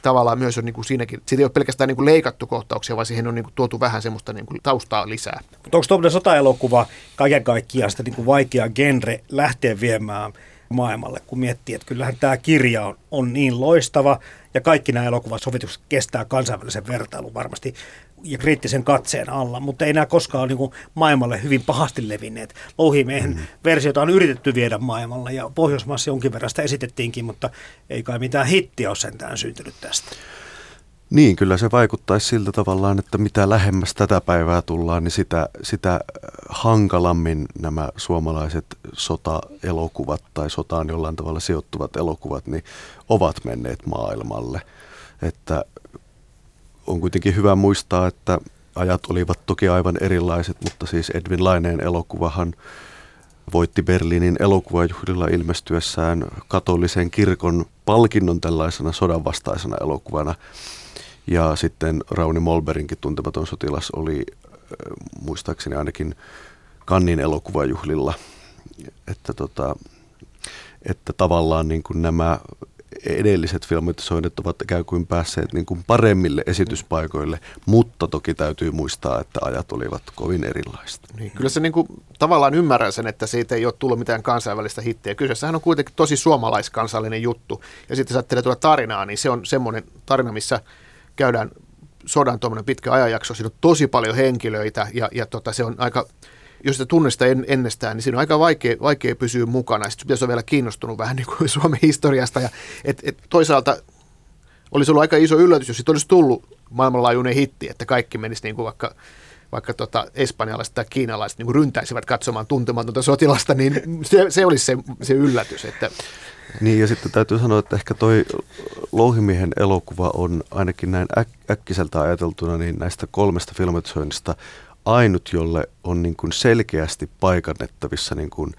tavallaan myös on niin kuin siinäkin, siitä ei ole pelkästään niin kuin leikattu kohtauksia, vaan siihen on niin kuin tuotu vähän semmoista niin kuin taustaa lisää. Mutta onko tuommoinen sotaelokuva kaiken kaikkiaan sitä niin kuin vaikea genre lähteä viemään maailmalle, kun miettii, että kyllähän tämä kirja on, on niin loistava ja kaikki nämä elokuvat sovitukset kestää kansainvälisen vertailun varmasti ja kriittisen katseen alla, mutta ei nämä koskaan ole niin maailmalle hyvin pahasti levinneet. Louhimiehen mm. versiota on yritetty viedä maailmalle ja Pohjoismaassa jonkin verran sitä esitettiinkin, mutta ei kai mitään hittiä ole sentään syntynyt tästä. Niin, kyllä se vaikuttaisi siltä tavallaan, että mitä lähemmäs tätä päivää tullaan, niin sitä, sitä äh, hankalammin nämä suomalaiset sotaelokuvat tai sotaan jollain tavalla sijoittuvat elokuvat niin ovat menneet maailmalle. Että on kuitenkin hyvä muistaa, että ajat olivat toki aivan erilaiset, mutta siis Edwin Laineen elokuvahan voitti Berliinin elokuvajuhlilla ilmestyessään katolisen kirkon palkinnon tällaisena sodanvastaisena elokuvana. Ja sitten Rauni Molberinkin tuntematon sotilas oli äh, muistaakseni ainakin Kannin elokuvajuhlilla. Että, tota, että tavallaan niin kuin nämä edelliset filmatisoinnit ovat ikään kuin päässeet niin kuin paremmille esityspaikoille, mutta toki täytyy muistaa, että ajat olivat kovin erilaiset. Niin, kyllä se niin kuin, tavallaan ymmärrän sen, että siitä ei ole tullut mitään kansainvälistä hittiä. Kyseessähän on kuitenkin tosi suomalaiskansallinen juttu. Ja sitten jos ajattelee tuolla tarinaa, niin se on semmoinen tarina, missä käydään sodan tuommoinen pitkä ajanjakso. Siinä on tosi paljon henkilöitä ja, ja tota, se on aika, jos sitä tunnista en, ennestään, niin siinä on aika vaikea, vaikea pysyä mukana. Sitten pitäisi olla vielä kiinnostunut vähän niin kuin Suomen historiasta. Ja, et, et toisaalta olisi ollut aika iso yllätys, jos siitä olisi tullut maailmanlaajuinen hitti, että kaikki menisi niin kuin vaikka vaikka tota espanjalaiset tai kiinalaiset niin ryntäisivät katsomaan tuntematonta sotilasta, niin se, se olisi se, se yllätys. Että, Niin ja sitten täytyy sanoa, että ehkä toi Louhimiehen elokuva on ainakin näin äk- äkkiseltä ajateltuna niin näistä kolmesta filmatisoinnista ainut, jolle on niin kuin selkeästi paikannettavissa niin kuin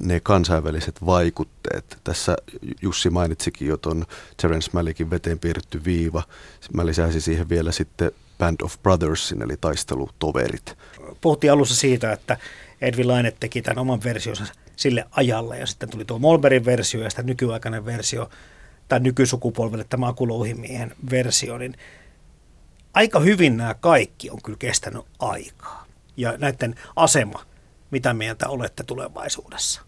ne kansainväliset vaikutteet. Tässä Jussi mainitsikin jo tuon Terence Malickin veteen piirretty viiva. Mä lisäisin siihen vielä sitten Band of Brothersin, eli taistelutoverit. Puhuttiin alussa siitä, että Edwin Laine teki tämän oman versionsa sille ajalle ja sitten tuli tuo Molberin versio ja sitten nykyaikainen versio tai nykysukupolvelle tämä Akulouhimiehen versio, niin aika hyvin nämä kaikki on kyllä kestänyt aikaa. ja näiden asema, mitä mieltä olette tulevaisuudessa?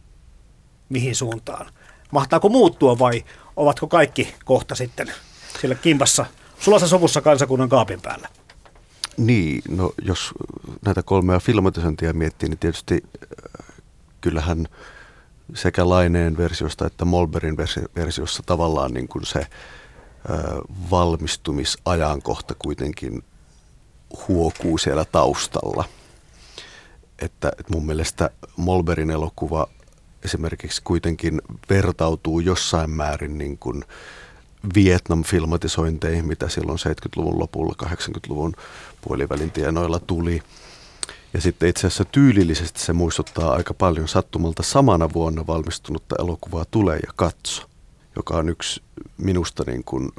Mihin suuntaan? Mahtaako muuttua vai ovatko kaikki kohta sitten siellä kimpassa sulassa sovussa kansakunnan kaapin päällä? Niin, no jos näitä kolmea filmatisointia miettii, niin tietysti äh, kyllähän sekä Laineen versiosta että Molberin versiossa tavallaan niin kuin se valmistumisajankohta kuitenkin huokuu siellä taustalla. Että, että mun mielestä Molberin elokuva esimerkiksi kuitenkin vertautuu jossain määrin niin kuin Vietnam-filmatisointeihin, mitä silloin 70-luvun lopulla, 80-luvun puolivälin tienoilla tuli. Ja sitten itse asiassa tyylillisesti se muistuttaa aika paljon sattumalta samana vuonna valmistunutta elokuvaa Tulee ja katso, joka on yksi minusta niin kuin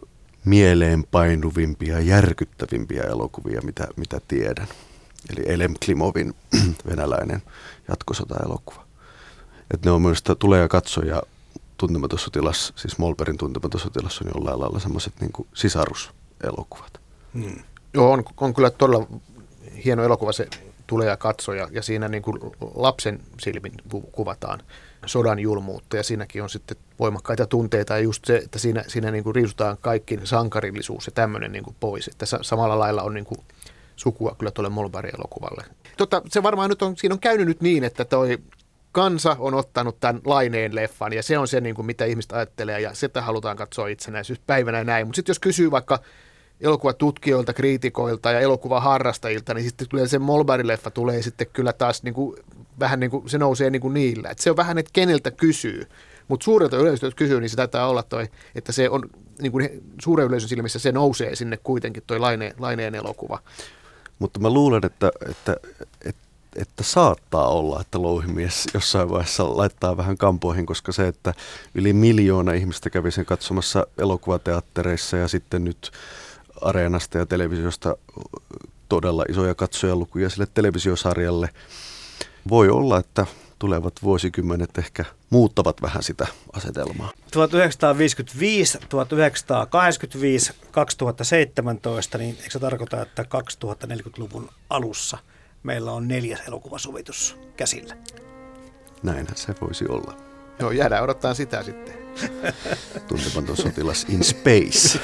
mieleenpainuvimpia, järkyttävimpiä elokuvia, mitä, mitä tiedän. Eli Elem Klimovin venäläinen jatkosota-elokuva. Et ne on minusta Tulee ja katso ja Tuntematon sotilas, siis Molberin Tuntematon sotilas on jollain lailla semmoiset niin sisaruselokuvat. Hmm. Joo, on, on kyllä todella hieno elokuva se tulee ja katso ja, ja siinä niin kuin lapsen silmin kuvataan sodan julmuutta ja siinäkin on sitten voimakkaita tunteita ja just se, että siinä, siinä niin kuin riisutaan kaikki sankarillisuus ja tämmöinen niin kuin pois. Että samalla lailla on niin kuin sukua kyllä tuolle Molbari-elokuvalle. Tota, se varmaan nyt on, siinä on käynyt nyt niin, että toi kansa on ottanut tämän laineen leffan ja se on se, niin kuin, mitä ihmiset ajattelee ja sitä halutaan katsoa itsenäisyyspäivänä ja näin. Mutta sitten jos kysyy vaikka elokuvatutkijoilta, kriitikoilta ja elokuvaharrastajilta, niin sitten tulee se Molberg-leffa tulee sitten kyllä taas niin kuin, vähän niin kuin, se nousee niin kuin niillä. Et se on vähän, että keneltä kysyy. Mutta suurelta yleisöltä, jos kysyy, niin se taitaa olla toi, että se on niin kuin suuren yleisön silmissä se nousee sinne kuitenkin toi laineen, laineen elokuva. Mutta mä luulen, että, että, että että saattaa olla, että louhimies jossain vaiheessa laittaa vähän kampoihin, koska se, että yli miljoona ihmistä kävi sen katsomassa elokuvateattereissa ja sitten nyt areenasta ja televisiosta todella isoja katsojalukuja sille televisiosarjalle. Voi olla, että tulevat vuosikymmenet ehkä muuttavat vähän sitä asetelmaa. 1955, 1985, 2017, niin eikö se tarkoita, että 2040-luvun alussa – meillä on neljäs elokuvasovitus käsillä. Näinhän se voisi olla. Joo, jäädään odottaa sitä sitten. Tuntematon sotilas in space.